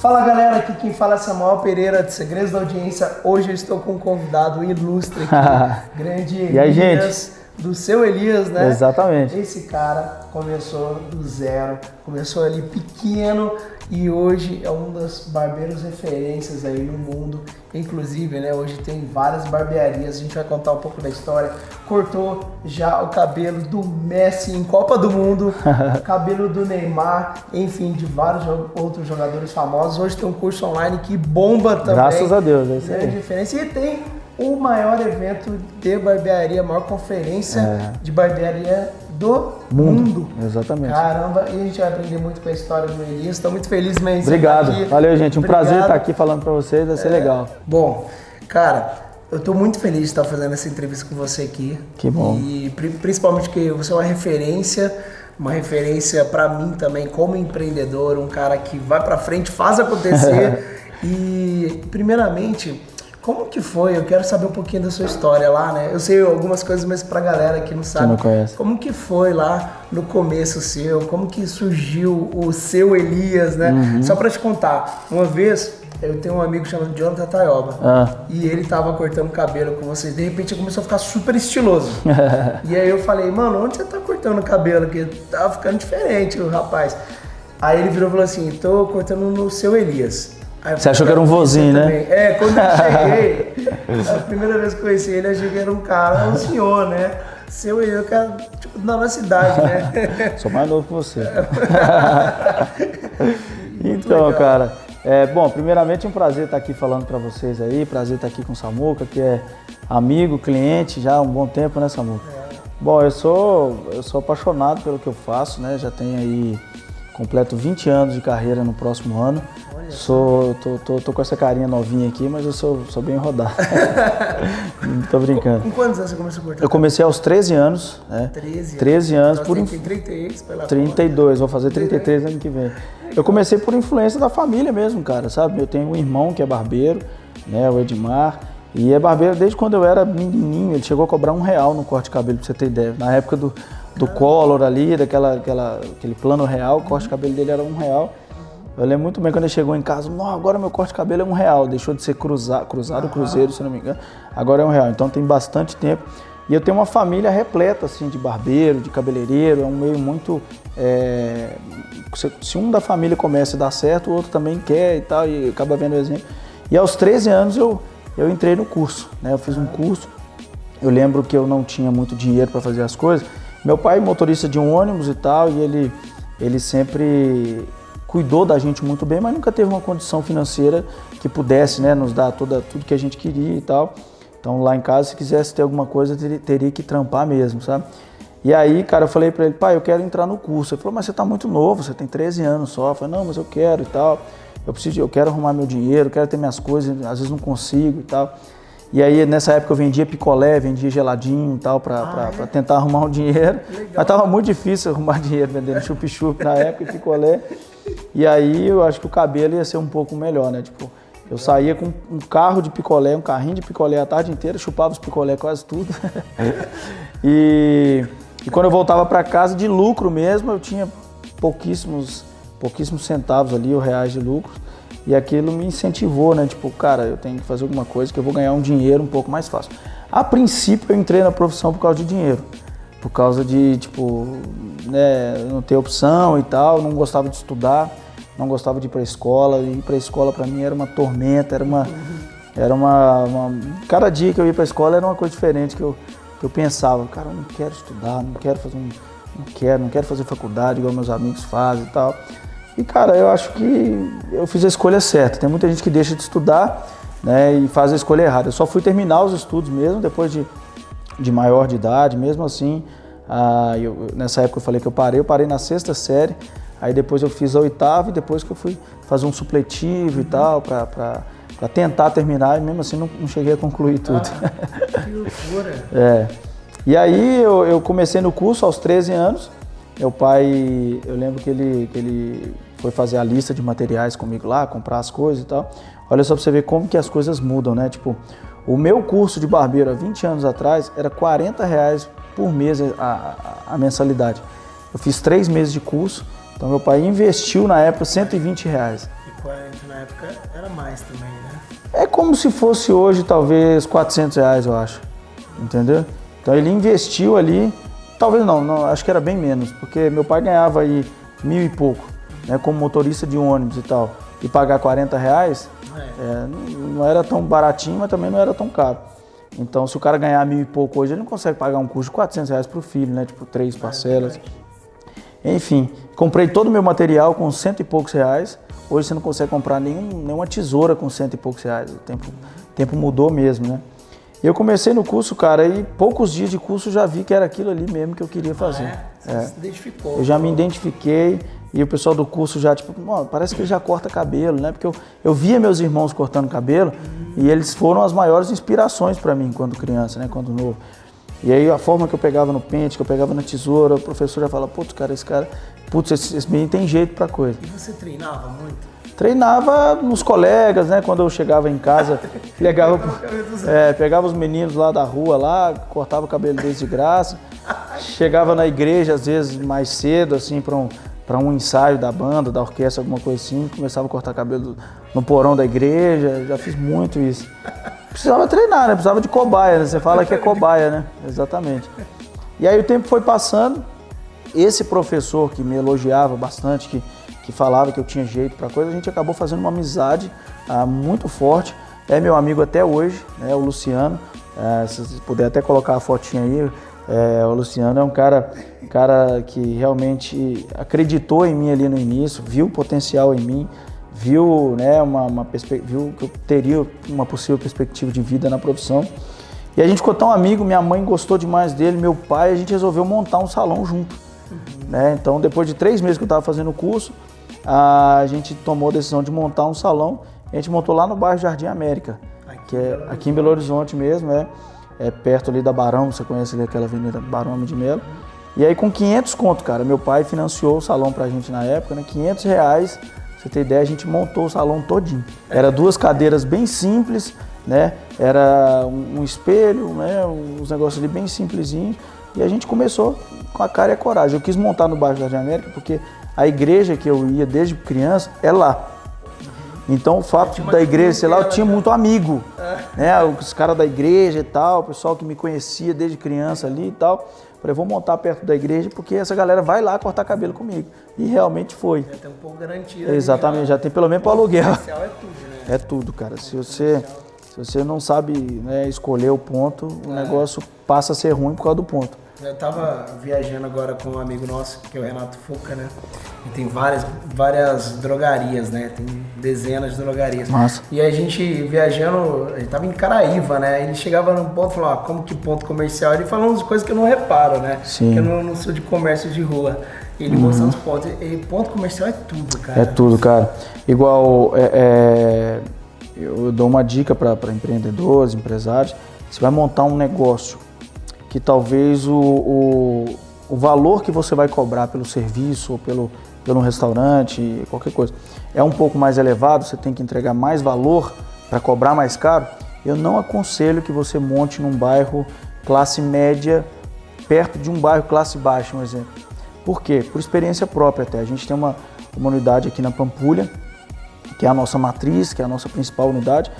Fala galera, aqui quem fala é Samuel Pereira de Segredos da Audiência. Hoje eu estou com um convidado ilustre aqui, grande E aí, Elias, do seu Elias, né? Exatamente. Esse cara começou do zero, começou ali pequeno e hoje é um dos barbeiros referências aí no mundo. Inclusive, né, hoje tem várias barbearias, a gente vai contar um pouco da história. Cortou já o cabelo do Messi em Copa do Mundo, cabelo do Neymar, enfim, de vários outros jogadores famosos. Hoje tem um curso online que bomba também. Graças a Deus, é isso aí. diferença. E tem o maior evento de barbearia, a maior conferência É. de barbearia do mundo. Exatamente. Caramba, e a gente vai aprender muito com a história do Elias. Estou muito feliz mesmo. Obrigado. aqui. Valeu, gente. Um prazer Obrigado. estar aqui falando pra vocês, vai ser legal. Bom, cara, eu tô muito feliz de estar fazendo essa entrevista com você aqui. Que bom. E pri- principalmente que você é uma referência, uma referência para mim também como empreendedor, um cara que vai para frente, faz acontecer. e primeiramente, como que foi? Eu quero saber um pouquinho da sua história lá, né? Eu sei algumas coisas, mas pra galera que não sabe, não conhece. como que foi lá no começo seu? Como que surgiu o seu Elias, né? Uhum. Só pra te contar, uma vez eu tenho um amigo chamado Jonathan Taioba Ah. e ele tava cortando cabelo com vocês. De repente ele começou a ficar super estiloso. e aí eu falei, mano, onde você tá cortando o cabelo? Que tá ficando diferente o rapaz. Aí ele virou e falou assim, tô cortando no seu Elias. Eu Você achou que era um "Você vozinho, né?" também. É, quando eu cheguei, a primeira vez que eu conheci ele, achei que era um cara, um senhor, né? Seu Elias, que era tipo da nossa idade, né? Sou mais novo que você. Então, cara, é, bom, primeiramente é um prazer estar aqui falando pra vocês aí, prazer estar aqui com o Samuca, que é amigo, cliente já há um bom tempo, né, Samuca? Bom, eu sou, eu sou apaixonado pelo que eu faço, né? Já tenho aí completo 20 anos de carreira no próximo ano. Sou, tô, tô, tô com essa carinha novinha aqui, mas eu sou, sou bem rodado. Não tô brincando. Com quantos anos você começou a cortar? Eu comecei aos 13 anos, né? 13 13 anos, Então, por tem, inf- tem 38 pela 32, vou fazer 33 ano que vem. Eu comecei por influência da família mesmo, cara, sabe? Eu tenho um irmão que é barbeiro, né, o Edmar, e é barbeiro desde quando eu era menininho. Ele chegou a cobrar um real no corte de cabelo, pra você ter ideia. Na época do, do Collor ali, daquela, aquela, aquele plano real, o corte de cabelo dele era um real. Eu lembro muito bem quando ele chegou em casa, não, agora meu corte de cabelo é um real, deixou de ser cruza, cruzado, cruzeiro, se não me engano, agora é um real. Então tem bastante tempo. E eu tenho uma família repleta assim de barbeiro, de cabeleireiro, é um meio muito. é, se- se um da família começa a dar certo, o outro também quer e tal, e acaba vendo o exemplo. E aos 13 anos eu, eu entrei no curso, né? Eu fiz um curso eu lembro que eu não tinha muito dinheiro para fazer as coisas. Meu pai, motorista de um ônibus e tal, e ele, ele sempre cuidou da gente muito bem, mas nunca teve uma condição financeira que pudesse né, nos dar toda, tudo que a gente queria e tal. Então lá em casa, se quisesse ter alguma coisa, teria, teria que trampar mesmo, sabe? E aí, cara, eu falei para ele, pai, eu quero entrar no curso. Ele falou, mas você tá muito novo, você tem 13 anos só. Eu falei, não, mas eu quero e tal. Eu preciso, eu quero arrumar meu dinheiro, quero ter minhas coisas, às vezes não consigo e tal. E aí, nessa época, eu vendia picolé, vendia geladinho e tal, pra, pra- pra tentar arrumar um dinheiro. Mas tava muito difícil arrumar dinheiro vendendo chup-chup na época e picolé. E aí, eu acho que o cabelo ia ser um pouco melhor, né? Tipo, eu saía com um carro de picolé, um carrinho de picolé a tarde inteira, chupava os picolé quase tudo. e, e quando eu voltava para casa, de lucro mesmo, eu tinha pouquíssimos, pouquíssimos centavos ali, ou reais de lucro. E aquilo me incentivou, né? Tipo, cara, eu tenho que fazer alguma coisa que eu vou ganhar um dinheiro um pouco mais fácil. A princípio, eu entrei na profissão por causa de dinheiro. Por causa de, tipo, né, não ter opção e tal, não gostava de estudar, não gostava de ir pra escola. Ir pra escola para mim era uma tormenta, era uma. Era uma, uma- Cada dia que eu ia pra escola era uma coisa diferente que eu, que eu pensava, cara, eu não quero estudar, não quero fazer um. Não quero, não quero fazer faculdade igual meus amigos fazem e tal. E, cara, eu acho que eu fiz a escolha certa. Tem muita gente que deixa de estudar né, e faz a escolha errada. Eu só fui terminar os estudos mesmo depois de, de maior de idade, mesmo assim. ah, eu- nessa época eu falei que eu parei, eu parei na sexta série. Aí depois eu fiz a oitava e depois que eu fui fazer um supletivo e tal, pra, pra, pra tentar terminar, e mesmo assim não, não cheguei a concluir tudo. Que loucura. É. E aí eu, eu comecei no curso aos 13 anos. Meu pai, eu lembro que ele, que ele foi fazer a lista de materiais comigo lá, comprar as coisas e tal. Olha só pra você ver como que as coisas mudam, né? Tipo, o meu curso de barbeiro há 20 anos atrás era 40 reais por mês a, a- a mensalidade. Eu fiz três meses de curso, então meu pai investiu na época 120 reais. E 40 na época era mais também, né? É como se fosse hoje, talvez, 400 reais, eu acho. Entendeu? Então ele investiu ali, talvez não, não, acho que era bem menos, porque meu pai ganhava aí mil e pouco, né, como motorista de ônibus e tal. E pagar 40 reais, é. É, não, era tão baratinho, mas também não era tão caro. Então, se o cara ganhar mil e pouco hoje, ele não consegue pagar um custo de 400 reais para o filho, né? Tipo, três é parcelas. Enfim, comprei todo o meu material com cento e poucos reais. Hoje você não consegue comprar nenhum, nenhuma tesoura com cento e poucos reais. O tempo, o tempo mudou mesmo, né? Eu comecei no curso, cara, e poucos dias de curso já vi que era aquilo ali mesmo que eu queria fazer. Ah, é? Você é. se identificou. Eu já me identifiquei e o pessoal do curso já, tipo, parece que ele já corta cabelo, né? Porque eu, eu via meus irmãos cortando cabelo e eles foram as maiores inspirações para mim quando criança, né? Quando novo. E aí a forma que eu pegava no pente, que eu pegava na tesoura, o professor já fala, putz, cara, esse cara, putz, esse, esse menino tem jeito pra coisa. E você treinava muito? Treinava nos colegas, né? Quando eu chegava em casa, pegava, é, pegava os meninos lá da rua, lá, cortava o cabelo deles de graça. Chegava na igreja, às vezes, mais cedo, assim, para um, um ensaio da banda, da orquestra, alguma coisa assim. Começava a cortar cabelo no porão da igreja. Já fiz muito isso. Precisava treinar, né? Precisava de cobaia, né? Você fala que é cobaia, né? Exatamente. E aí o tempo foi passando. Esse professor que me elogiava bastante, que que falava que eu tinha jeito para coisa, a gente acabou fazendo uma amizade ah, muito forte. É meu amigo até hoje, né, o Luciano. É, se puder até colocar a fotinha aí, é, o Luciano é um cara, cara que realmente acreditou em mim ali no início, viu o potencial em mim, viu, né, uma, uma viu que eu teria uma possível perspectiva de vida na profissão. E a gente ficou tão amigo, minha mãe gostou demais dele, meu pai, a gente resolveu montar um salão junto. Uhum. Né? Então, depois de três meses que eu estava fazendo o curso, a gente tomou a decisão de montar um salão. A gente montou lá no bairro Jardim América, aqui que é aqui em Belo Horizonte mesmo, é, é perto ali da Barão, você conhece ali aquela avenida Barão de Melo. E aí com 500 conto, cara, meu pai financiou o salão pra gente na época, né? 500 reais, você ter ideia, a gente montou o salão todinho. Era duas cadeiras bem simples, né? Era um, um espelho, né? Uns negócios ali bem simplesinhos. E a gente começou com a cara e a coragem. Eu quis montar no bairro Jardim América porque a igreja que eu ia desde criança é lá. Então o fato da igreja sei lá, eu tinha muito amigo, né? Os caras da igreja e tal, o pessoal que me conhecia desde criança ali e tal. Falei, vou montar perto da igreja porque essa galera vai lá cortar cabelo comigo. E realmente foi. Já tem um pouco garantido. Exatamente, já tem pelo menos para aluguel. é tudo, né? É tudo, cara. Se você, se você não sabe né, escolher o ponto, o é. negócio passa a ser ruim por causa do ponto. Eu tava viajando agora com um amigo nosso, que é o Renato Fuca, né? E tem várias, várias drogarias, né? Tem dezenas de drogarias. Nossa. E a gente viajando, ele tava em Caraíva, né? Ele chegava num ponto e falou, ah, como que ponto comercial? Ele falou umas coisas que eu não reparo, né? Sim. Que eu não, não sou de comércio de rua. Ele uhum. mostrando os pontos. E ponto comercial é tudo, cara. É tudo, cara. Igual, é, é, eu dou uma dica para empreendedores, empresários. Você vai montar um negócio que talvez o, o, o valor que você vai cobrar pelo serviço ou pelo, pelo restaurante, qualquer coisa, é um pouco mais elevado, você tem que entregar mais valor para cobrar mais caro, eu não aconselho que você monte num bairro classe média perto de um bairro classe baixa, um exemplo. Por quê? Por experiência própria até. A gente tem uma, uma unidade aqui na Pampulha, que é a nossa matriz, que é a nossa principal unidade.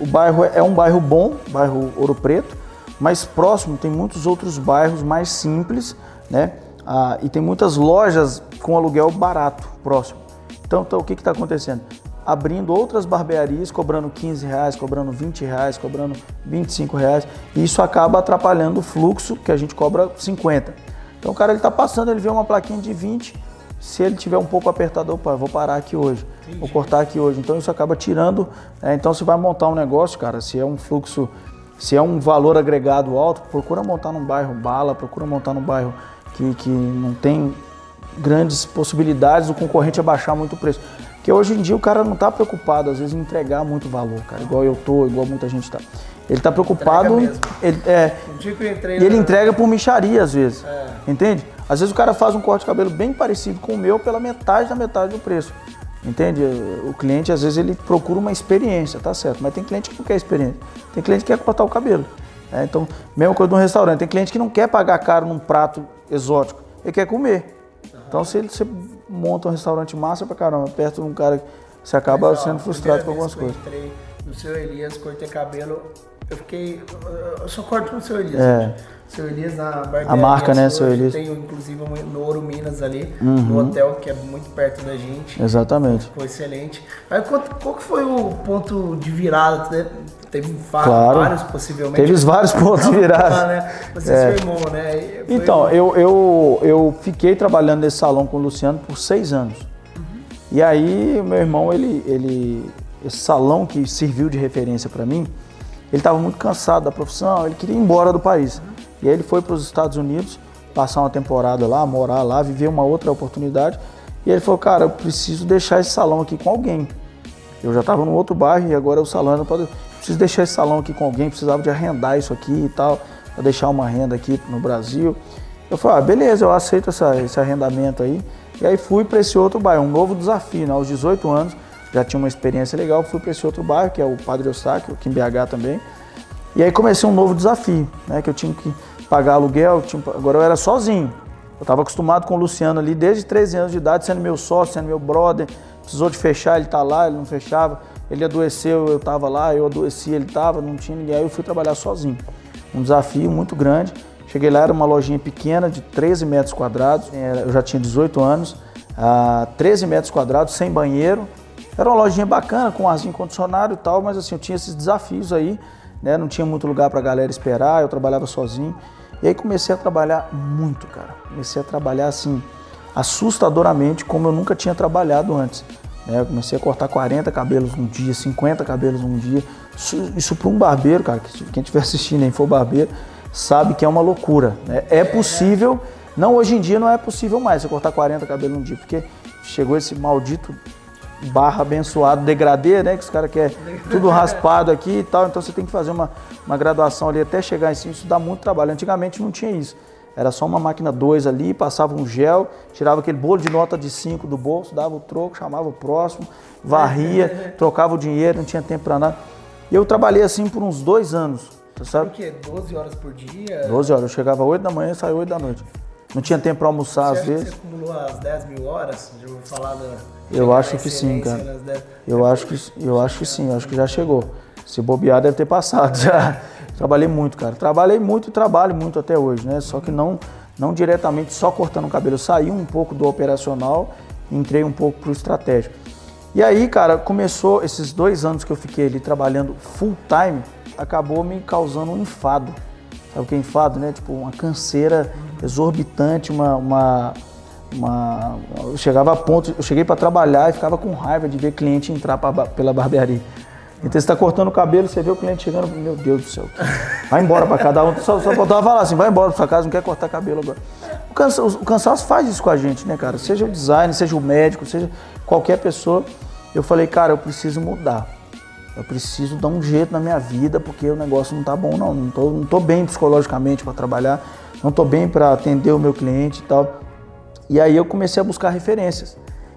O bairro é um bairro bom, bairro Ouro Preto, mais próximo tem muitos outros bairros mais simples, né? Ah, e tem muitas lojas com aluguel barato próximo. Então, então o que está acontecendo? Abrindo outras barbearias, cobrando 15 reais, cobrando 20 reais, cobrando 25 reais, e isso acaba atrapalhando o fluxo que a gente cobra 50. Então o cara ele está passando, ele vê uma plaquinha de 20, se ele tiver um pouco apertado, opa, vou parar aqui hoje, Entendi. vou cortar aqui hoje. Então isso acaba tirando. É, então você vai montar um negócio, cara, se é um fluxo se é um valor agregado alto, procura montar num bairro bala, procura montar num bairro que, que não tem grandes possibilidades do concorrente abaixar muito o preço. Porque hoje em dia o cara não está preocupado, às vezes, em entregar muito valor, cara, igual eu tô, igual muita gente está. Ele está preocupado. Ele, é, e ele entrega por micharia, às vezes. É. Entende? Às vezes o cara faz um corte de cabelo bem parecido com o meu pela metade da metade do preço. Entende? O cliente, às vezes, ele procura uma experiência, tá certo, mas tem cliente que não quer experiência. Tem cliente que quer cortar o cabelo. É, então, mesma coisa de um restaurante. Tem cliente que não quer pagar caro num prato exótico, ele quer comer. Então, se ele, você monta um restaurante massa pra caramba, perto de um cara você acaba Mas, ó, sendo frustrado com algumas coisas. eu entrei no seu Elias, cortei cabelo, eu fiquei. Eu só corto no seu Elias. É. gente. Seu Elias na barbearia. A marca, né, seu Elias. Tem inclusive no Ouro Minas ali, Uhum. no hotel, que é muito perto da gente. Exatamente. Ficou excelente. Mas qual, qual que foi o ponto de virada? Te- Teve Claro. vários, possivelmente. Teve vários pontos de Ah, virada. né? Você É. firmou, né? Foi- Então, eu, eu, eu fiquei trabalhando nesse salão com o Luciano por seis anos. E aí, meu irmão, ele, ele, esse salão que serviu de referência para mim, ele estava muito cansado da profissão, ele queria ir embora do país. E aí ele foi para os Estados Unidos, passar uma temporada lá, morar lá, viver uma outra oportunidade. E ele falou, cara, eu preciso deixar esse salão aqui com alguém. Eu já estava num outro bairro e agora o salão era para. Preciso deixar esse salão aqui com alguém, precisava de arrendar isso aqui e tal, para deixar uma renda aqui no Brasil. Eu falei, ah, beleza, eu aceito essa- esse arrendamento aí. E aí fui para esse outro bairro, um novo desafio, né? Aos 18 anos, já tinha uma experiência legal, fui para esse outro bairro, que é o Padre Eustáquio, aqui em BH também. E aí comecei um novo desafio, né? Que eu tinha que pagar aluguel, tinha- agora eu era sozinho. Eu estava acostumado com o Luciano ali desde 13 anos de idade, sendo meu sócio, sendo meu brother. Precisou de fechar, ele tá lá, ele não fechava. Ele adoeceu, eu estava lá, eu adoeci, ele estava, não tinha ninguém. Aí eu fui trabalhar sozinho. Um desafio muito grande. Cheguei lá, era uma lojinha pequena de 13 metros quadrados. Eu já tinha 18 anos, ah, 13 metros quadrados, sem banheiro. Era uma lojinha bacana, com arzinho condicionado e tal, mas assim, eu tinha esses desafios aí, né? Não tinha muito lugar pra galera esperar, eu trabalhava sozinho. E aí comecei a trabalhar muito, cara. Comecei a trabalhar assim, assustadoramente, como eu nunca tinha trabalhado antes. Né? Eu comecei a cortar 40 cabelos num dia, 50 cabelos num dia. Isso, isso para um barbeiro, cara, que quem estiver assistindo e for barbeiro, sabe que é uma loucura. né? É possível, não hoje em dia não é possível mais você cortar 40 cabelos num dia, porque chegou esse maldito barra abençoado degradê, né? Que os caras querem tudo raspado aqui e tal. Então você tem que fazer uma, uma graduação ali até chegar em cima. Isso dá muito trabalho. Antigamente não tinha isso. Era só uma máquina 2 ali, passava um gel, tirava aquele bolo de nota de 5 do bolso, dava o troco, chamava o próximo, varria, trocava o dinheiro, não tinha tempo para nada. E eu trabalhei assim por uns dois anos, tá Por sabe? quê? 12 horas por dia? 12 horas. Eu chegava às 8 da manhã e saía 8 da noite. Não tinha tempo para almoçar Você às vezes. você acumulou as 10 mil horas? Já ouviu falar da. Eu acho que sim, cara. nas 10? Eu acho que, eu acho que sim, eu acho que já chegou. Se bobear, deve ter passado já. Trabalhei muito, cara. Trabalhei muito e trabalho muito até hoje, né? Só que não, não diretamente só cortando o cabelo. Eu saí um pouco do operacional entrei um pouco pro estratégico. E aí, cara, começou esses dois anos que eu fiquei ali trabalhando full time, acabou me causando um enfado. Sabe o que é enfado, né? Tipo, uma canseira exorbitante, uma, uma, uma- Eu chegava a ponto, eu cheguei para trabalhar e ficava com raiva de ver cliente entrar pra pela barbearia. Então você está cortando o cabelo, você vê o cliente chegando, meu Deus do céu, vai embora para cada um. Só, só faltava falar assim, vai embora para sua casa, não quer cortar cabelo agora. O cansaço, o cansaço faz isso com a gente, né, cara? Seja o designer, seja o médico, seja qualquer pessoa. Eu falei, cara, eu preciso mudar. Eu preciso dar um jeito na minha vida porque o negócio não tá bom não. Não tô, não tô bem psicologicamente para trabalhar, não tô bem para atender o meu cliente e tal. E aí eu comecei a buscar referências.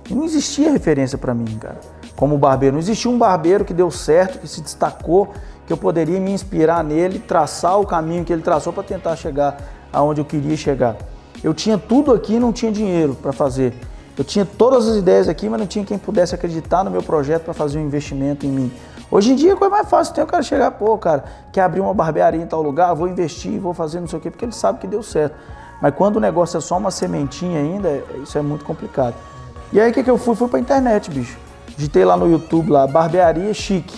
E não existia referência para mim, cara, como barbeiro. Não existia um barbeiro que deu certo, que se destacou, que eu poderia me inspirar nele, traçar o caminho que ele traçou para tentar chegar aonde eu queria chegar. Eu tinha tudo aqui e não tinha dinheiro para fazer. Eu tinha todas as ideias aqui, mas não tinha quem pudesse acreditar no meu projeto para fazer um investimento em mim. Hoje em dia é mais fácil, tem o cara chegar, pô, cara, quer abrir uma barbearia em tal lugar, vou investir, vou fazer não sei o quê, porque ele sabe que deu certo. Mas quando o negócio é só uma sementinha ainda, isso é muito complicado. E aí o que, que eu fui? Fui pra internet, bicho. Digitei lá no YouTube, lá, barbearia chique.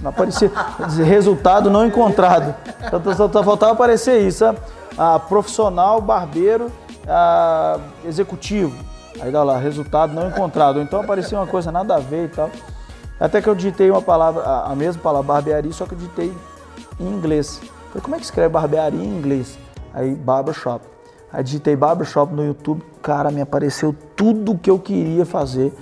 Não aparecia. Resultado não encontrado. Só, só, só faltava aparecer isso, sabe? Ah, profissional, barbeiro, ah, executivo. Aí dá lá, resultado não encontrado. Então aparecia uma coisa nada a ver e tal. Até que eu digitei uma palavra, a, mesma palavra barbearia, só que eu digitei em inglês. Falei, como é que escreve barbearia em inglês? Aí, barbershop. Aí digitei barbershop no YouTube, cara, me apareceu tudo o que eu queria fazer.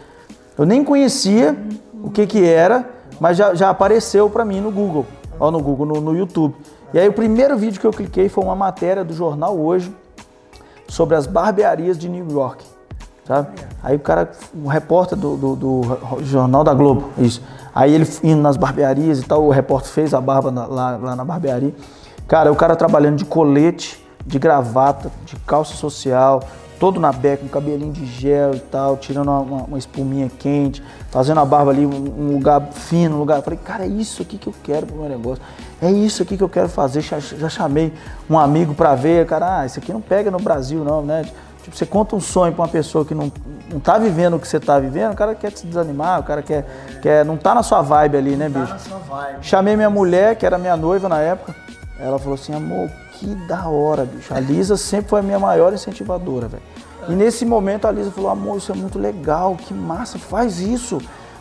Eu nem conhecia o que que era, mas já, já apareceu para mim no Google, ó, no Google, no, no YouTube. E aí o primeiro vídeo que eu cliquei foi uma matéria do jornal Hoje sobre as barbearias de New York, sabe? Aí o cara, um repórter do, do, do jornal da Globo, isso. Aí ele indo nas barbearias e tal, o repórter fez a barba na- lá, lá na barbearia. Cara, o cara trabalhando de colete, de gravata, de calça social, todo na beca, um cabelinho de gel e tal, tirando uma, uma, espuminha quente, fazendo a barba ali, um, um, lugar fino, um lugar. Eu falei, cara, é isso aqui que eu quero pro meu negócio. É isso aqui que eu quero fazer. Já, já chamei um amigo para ver, cara, ah, isso aqui não pega no Brasil, não, né? Tipo, você conta um sonho para uma pessoa que não, não tá vivendo o que você tá vivendo, o cara quer te desanimar, o cara quer, quer não tá na sua vibe ali, né, bicho? Tá na sua vibe. Chamei minha mulher, que era minha noiva na época. Ela falou assim, amor, que da hora, bicho. A Lisa sempre foi a minha maior incentivadora, velho. E nesse momento a Lisa falou, amor, isso é muito legal, que massa, faz isso.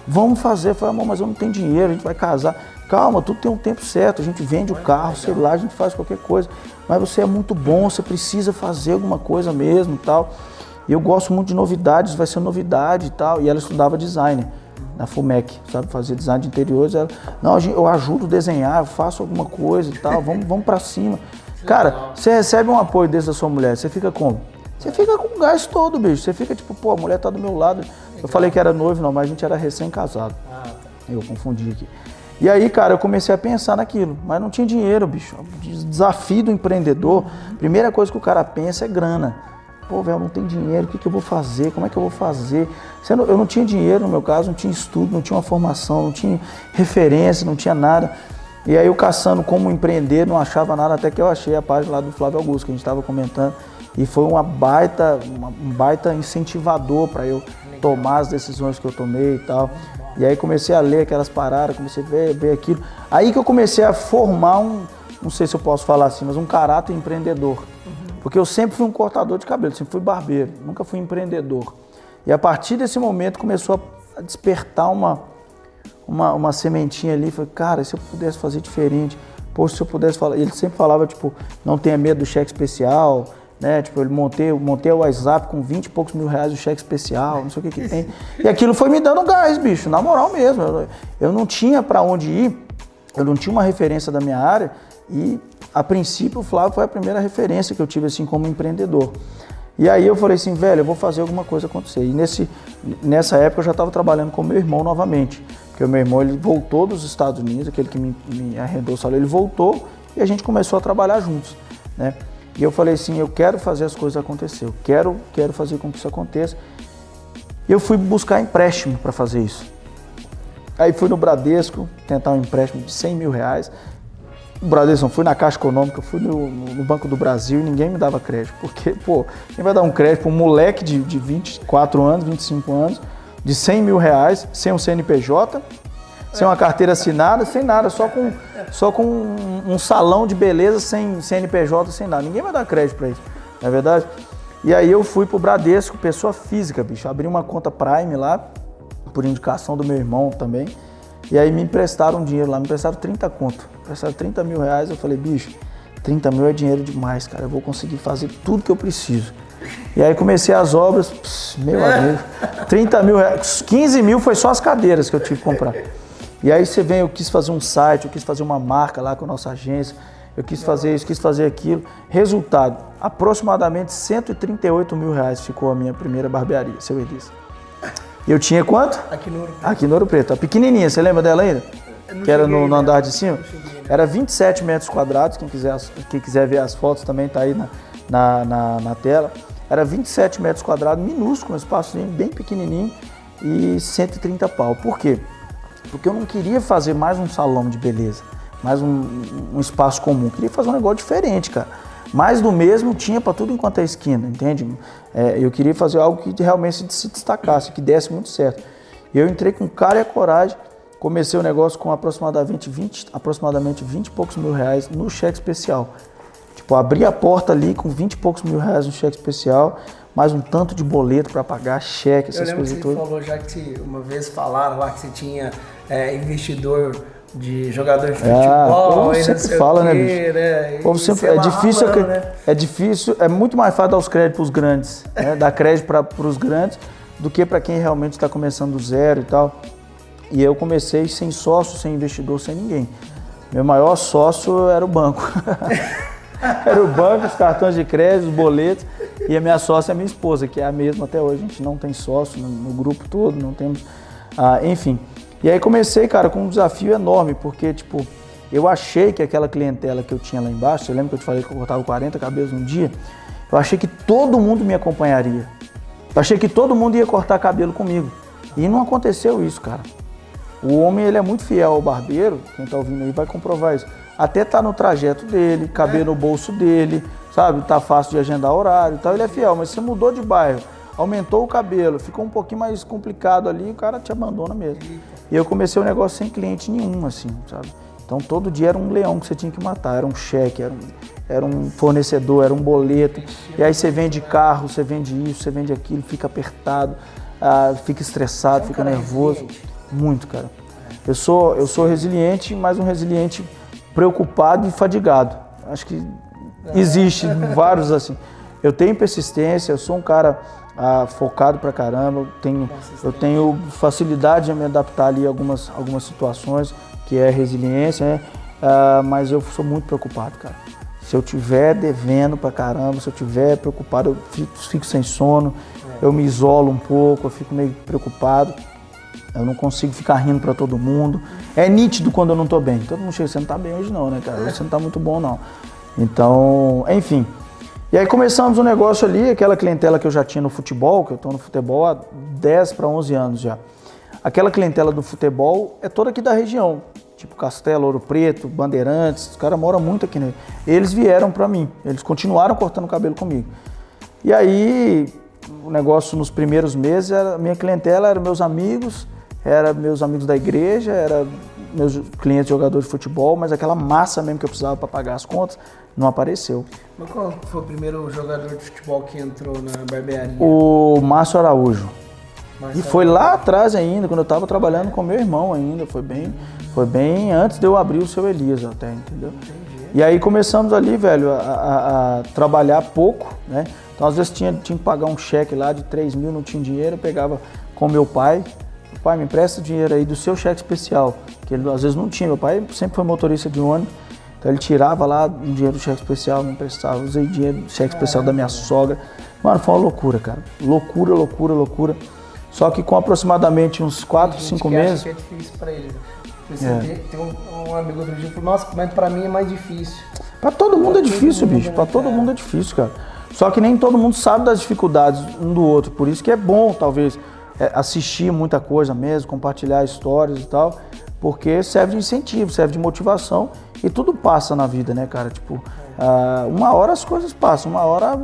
Vamos fazer. Eu falei, amor, mas eu não tenho dinheiro, a gente vai casar. Calma, tudo tem um tempo certo, a gente vende o carro, sei lá, a gente faz qualquer coisa. Mas você é muito bom, você precisa fazer alguma coisa mesmo e tal. E eu gosto muito de novidades, vai ser novidade e tal. E ela estudava design na FUMEC, sabe, fazer design de interiores. Ela, não, eu ajudo a desenhar, eu faço alguma coisa e tal, vamos, vamos para cima. Cara, você recebe um apoio desse da sua mulher, você fica como? Você fica com o gás todo, bicho. Você fica tipo, pô, a mulher tá do meu lado. Eu falei que era noivo, não, mas a gente era recém-casado. Ah, tá. Eu confundi aqui. E aí, cara, eu comecei a pensar naquilo, mas não tinha dinheiro, bicho. Desafio do empreendedor, primeira coisa que o cara pensa é grana. Pô, velho, não tem dinheiro, o que, que eu vou fazer? Como é que eu vou fazer? Eu não tinha dinheiro, no meu caso, não tinha estudo, não tinha uma formação, não tinha referência, não tinha nada. E aí eu caçando como empreender, não achava nada, até que eu achei a página lá do Flávio Augusto, que a gente estava comentando. E foi uma baita, uma, um baita incentivador para eu tomar as decisões que eu tomei e tal. E aí comecei a ler aquelas paradas, comecei a ver, ver aquilo. Aí que eu comecei a formar um, não sei se eu posso falar assim, mas um caráter empreendedor. Porque eu sempre fui um cortador de cabelo, sempre fui barbeiro, nunca fui empreendedor. E a partir desse momento começou a despertar uma, uma, uma sementinha ali. Falei, cara, se eu pudesse fazer diferente, pô, se eu pudesse falar. Ele sempre falava, tipo, não tenha medo do cheque especial, né? Tipo, ele montei, montei o WhatsApp com 20 e poucos mil reais o cheque especial, não sei o que que tem. E aquilo foi me dando gás, bicho, na moral mesmo. Eu, eu não tinha para onde ir, eu não tinha uma referência da minha área e a princípio o Flávio foi a primeira referência que eu tive assim como empreendedor. E aí eu falei assim, velho, eu vou fazer alguma coisa acontecer. E nesse, nessa época eu já estava trabalhando com meu irmão novamente, porque o meu irmão ele voltou dos Estados Unidos, aquele que me, me arrendou o salário, ele voltou e a gente começou a trabalhar juntos, né? E eu falei assim, eu quero fazer as coisas acontecer, eu quero, quero fazer com que isso aconteça. E eu fui buscar empréstimo para fazer isso. Aí fui no Bradesco tentar um empréstimo de 100 mil reais. O Bradesco, fui na Caixa Econômica, fui no, no, Banco do Brasil e ninguém me dava crédito. Porque, pô, quem vai dar um crédito para um moleque de, de 24 anos, 25 anos, de 100 mil reais, sem um CNPJ, sem uma carteira assinada, sem nada, só com, só com um, um salão de beleza sem CNPJ, sem nada. Ninguém vai dar crédito para isso, não é verdade? E aí eu fui pro Bradesco, pessoa física, bicho. Abri uma conta Prime lá, por indicação do meu irmão também. E aí me emprestaram dinheiro lá, me emprestaram 30 conto. Me emprestaram 30 mil reais. Eu falei, bicho, 30 mil é dinheiro demais, cara. Eu vou conseguir fazer tudo que eu preciso. E aí comecei as obras, pss, meu amigo, 30 mil reais. 15 mil foi só as cadeiras que eu tive que comprar. E aí você vem, eu quis fazer um site, eu quis fazer uma marca lá com a nossa agência, eu quis fazer isso, quis fazer aquilo. Resultado, aproximadamente 138 mil reais ficou a minha primeira barbearia, seu Elis. Eu tinha quanto? Aqui no Ouro Preto. Aqui no Ouro Preto. A pequenininha, você lembra dela ainda? Que era no, no andar de cima? Era 27 metros quadrados, quem quiser, quem quiser ver as fotos também tá aí na, na, na, na tela. Era 27 metros quadrados, minúsculo, um espaçozinho bem pequenininho e 130 pau. Por quê? Porque eu não queria fazer mais um salão de beleza, mais um, um espaço comum. Eu queria fazer um negócio diferente, cara. Mais do mesmo tinha para tudo enquanto é esquina, entende? É, eu queria fazer algo que realmente se destacasse, que desse muito certo. Eu entrei com cara e coragem, comecei o negócio com aproximadamente 20, aproximadamente 20 e poucos mil reais no cheque especial. Tipo, abri a porta ali com 20 e poucos mil reais no cheque especial mais um tanto de boleto para pagar, cheque, essas coisas todas. Você falou já que uma vez falaram lá que você tinha é, investidor de jogador de futebol. Ah, sempre fala, né, bicho? Né? O povo sempre, é, difícil, é, né? é difícil, é muito mais fácil dar os créditos para os grandes, né? dar crédito para os grandes do que para quem realmente está começando do zero e tal. E eu comecei sem sócio, sem investidor, sem ninguém. Meu maior sócio era o banco. era o banco, os cartões de crédito, os boletos. E a minha sócia é minha esposa, que é a mesma até hoje. A gente não tem sócio no, no grupo todo, não temos. Ah, enfim. E aí comecei, cara, com um desafio enorme, porque, tipo, eu achei que aquela clientela que eu tinha lá embaixo, você lembra que eu te falei que eu cortava 40 cabelos um dia? Eu achei que todo mundo me acompanharia. Eu achei que todo mundo ia cortar cabelo comigo. E não aconteceu isso, cara. O homem ele é muito fiel ao barbeiro, quem tá ouvindo aí vai comprovar isso. Até tá no trajeto dele, caber no bolso dele, sabe? Tá fácil de agendar horário e tal, ele é fiel. Mas você mudou de bairro, aumentou o cabelo, ficou um pouquinho mais complicado ali, o cara te abandona mesmo. E eu comecei o negócio sem cliente nenhum, assim, sabe? Então todo dia era um leão que você tinha que matar, era um cheque, era um, era um fornecedor, era um boleto. E aí você vende carro, você vende isso, você vende aquilo, fica apertado, ah, fica estressado, fica nervoso. Muito, cara. Eu sou, eu sou resiliente, mas um resiliente preocupado e fadigado. Acho que existe vários assim. Eu tenho persistência, eu sou um cara ah, focado pra caramba, eu tenho, eu tenho facilidade de me adaptar ali a algumas, algumas situações, que é resiliência, né? Ah, mas eu sou muito preocupado, cara. Se eu tiver devendo pra caramba, se eu tiver preocupado, eu fico, fico sem sono, eu me isolo um pouco, eu fico meio preocupado. Eu não consigo ficar rindo pra todo mundo. É nítido quando eu não tô bem. Todo mundo chega, você não tá bem hoje não, né, cara? Você não tá muito bom não. Então, enfim. E aí começamos um negócio ali, aquela clientela que eu já tinha no futebol, que eu tô no futebol há 10 para 11 anos já. Aquela clientela do futebol é toda aqui da região, tipo Castelo, Ouro Preto, Bandeirantes, os caras moram muito aqui, né? Eles vieram para mim, eles continuaram cortando cabelo comigo. E aí, o negócio nos primeiros meses, era, minha clientela eram meus amigos, era meus amigos da igreja, era meus clientes jogadores de futebol, mas aquela massa mesmo que eu precisava para pagar as contas não apareceu. Mas qual foi o primeiro jogador de futebol que entrou na barbearia? O Márcio Araújo. E foi lá atrás ainda, quando eu estava trabalhando com meu irmão ainda, foi bem, foi bem antes de eu abrir o seu Elias até, entendeu? E aí começamos ali, velho, a, a- a trabalhar pouco, né? Então às vezes tinha, tinha que pagar um cheque lá de 3 mil, não tinha dinheiro, eu pegava com meu pai, pai, me empresta dinheiro aí do seu cheque especial, que ele às vezes não tinha, meu pai sempre foi motorista de ônibus, então ele tirava lá um dinheiro do cheque especial, me emprestava, usei dinheiro do cheque especial da minha sogra. Mano, foi uma loucura, cara. Loucura, loucura, loucura. Só que com aproximadamente uns 4, Tem gente 5 que acha meses. que é difícil pra ele. Você É. tem, um, um amigo outro dia falou, nossa, mas pra mim é mais difícil. Pra todo mundo é difícil, mundo, bicho. né, Pra todo cara? mundo é difícil, cara. Só que nem todo mundo sabe das dificuldades um do outro. Por isso que é bom, talvez, é, assistir muita coisa mesmo, compartilhar histórias e tal. Porque serve de incentivo, serve de motivação. E tudo passa na vida, né, cara? Tipo, ah, uma hora as coisas passam, uma hora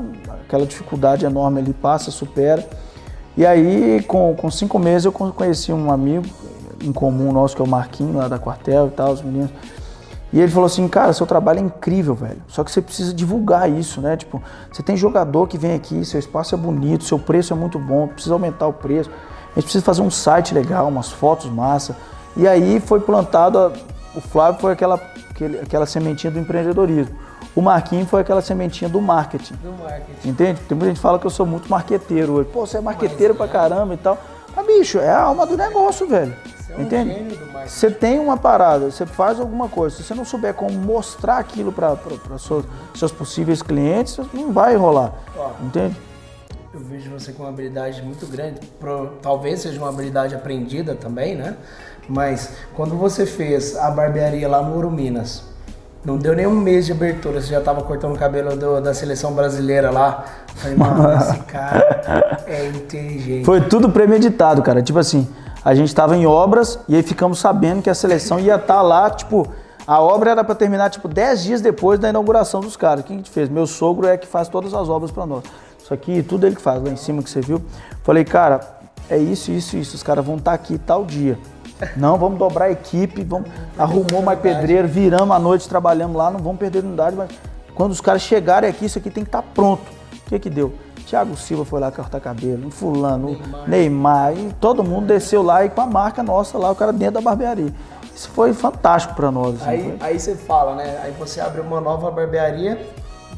aquela dificuldade enorme ali passa, supera. E aí, com, com cinco meses, eu con- conheci um amigo em comum nosso, que é o Marquinho, lá da quartel e tal, os meninos. E ele falou assim, cara, seu trabalho é incrível, velho. Só que você precisa divulgar isso, né? Tipo, você tem jogador que vem aqui, seu espaço é bonito, seu preço é muito bom, precisa aumentar o preço. A gente precisa fazer um site legal, umas fotos massa. E aí foi plantado, a- o Flávio foi aquela, aquele- aquela sementinha do empreendedorismo. O Marquinho foi aquela sementinha do marketing. Do marketing. Entende? Tem muita gente que fala que eu sou muito marqueteiro hoje. Pô, você é marqueteiro pra caramba e tal. Mas, bicho, é a alma do negócio, velho. Você é um Entende? gênio do marketing. Você tem uma parada, você faz alguma coisa. Se você não souber como mostrar aquilo para seus, seus possíveis clientes, não vai rolar. Ó. Entende? Eu vejo você com uma habilidade muito grande. Pro- talvez seja uma habilidade aprendida também, né? Mas quando você fez a barbearia lá no Ouro Minas, não deu nem um mês de abertura, você já estava cortando o cabelo do- da seleção brasileira lá. Falei, mano, esse cara é inteligente. Foi tudo premeditado, cara. Tipo assim, a gente tava em obras e aí ficamos sabendo que a seleção ia estar lá, tipo, a obra era para terminar, tipo, 10 dias depois da inauguração dos caras. O que a gente fez? Meu sogro é que faz todas as obras para nós. Isso aqui, tudo ele que faz, lá em cima que você viu. Falei, cara, é isso, isso, isso. Os caras vão estar aqui tal dia. Não, vamos dobrar a equipe, vamos, arrumou mais pedreiro, viramos a noite, trabalhamos lá, não vamos perder unidade, mas quando os caras chegarem aqui, isso aqui tem que estar pronto. O que que deu? Thiago Silva foi lá cortar cabelo, fulano, Neymar. e todo mundo desceu lá e com a marca nossa lá, o cara dentro da barbearia. Isso foi fantástico pra nós. Aí, foi- aí você fala, né? Aí você abre uma nova barbearia,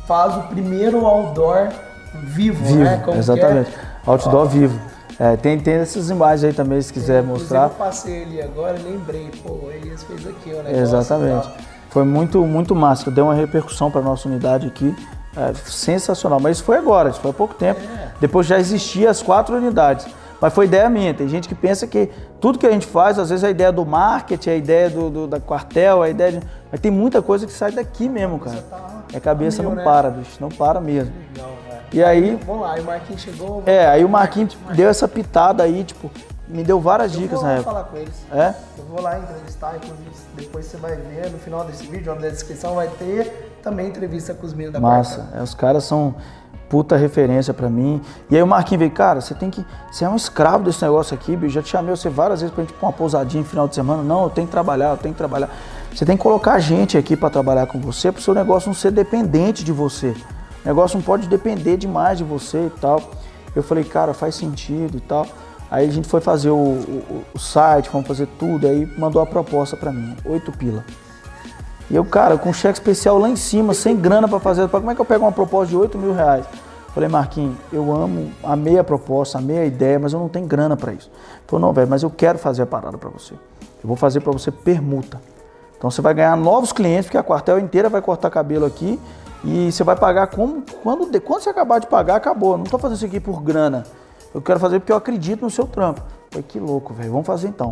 faz o primeiro outdoor vivo, Vivo, né? Como é? exatamente. Outdoor vivo. É, tem, tem essas imagens aí também, se quiser Inclusive, mostrar. Eu passei ali agora, lembrei, pô, o Elias fez aqui o negócio. Exatamente. Foi muito, muito massa. Deu uma repercussão para nossa unidade aqui. É, sensacional. Mas isso foi agora, foi há pouco tempo. É. Depois já existiam as quatro unidades. Mas foi ideia minha. Tem gente que pensa que tudo que a gente faz, às vezes é a ideia do marketing, é a ideia do, do- da quartel, é a ideia de... Mas tem muita coisa que sai daqui mesmo, cara. tá a cabeça não né? para, bicho. Não para mesmo. Legal. E aí. Vamos lá, aí o Marquinhos chegou. É, aí o Marquinhos deu essa pitada aí, tipo, me deu várias Eu dicas vou na época. falar com eles. É? Eu vou lá entrevistar, inclusive depois você vai ver no final desse vídeo, na descrição vai ter também entrevista com os meninos da Massa. É, os caras são puta referência pra mim. E aí o Marquinhos veio, cara, você tem que. Você é um escravo desse negócio aqui, bicho. Já te chamei você várias vezes pra gente ir pra uma pousadinha no final de semana. Não, eu tenho que trabalhar, eu tenho que trabalhar. Você tem que colocar gente aqui pra trabalhar com você, pro seu negócio não ser dependente de você. O negócio não pode depender demais de você e tal. Eu falei, cara, faz sentido e tal. Aí a gente foi fazer o, o- o site, fomos fazer tudo, aí mandou a proposta pra mim, oito pila. E eu, cara, com cheque especial lá em cima, sem grana pra fazer, como é que eu pego uma proposta de 8 mil reais? Falei, Marquinhos, eu amo, amei a proposta, amei a ideia, mas eu não tenho grana pra isso. Falou, não, velho, mas eu quero fazer a parada pra você. Eu vou fazer pra você permuta. Então você vai ganhar novos clientes, porque a quartel inteira vai cortar cabelo aqui e você vai pagar como, quando, quando você acabar de pagar, acabou. Não tô fazendo isso aqui por grana. Eu quero fazer porque eu acredito no seu trampo. Falei, que louco, velho, vamos fazer então.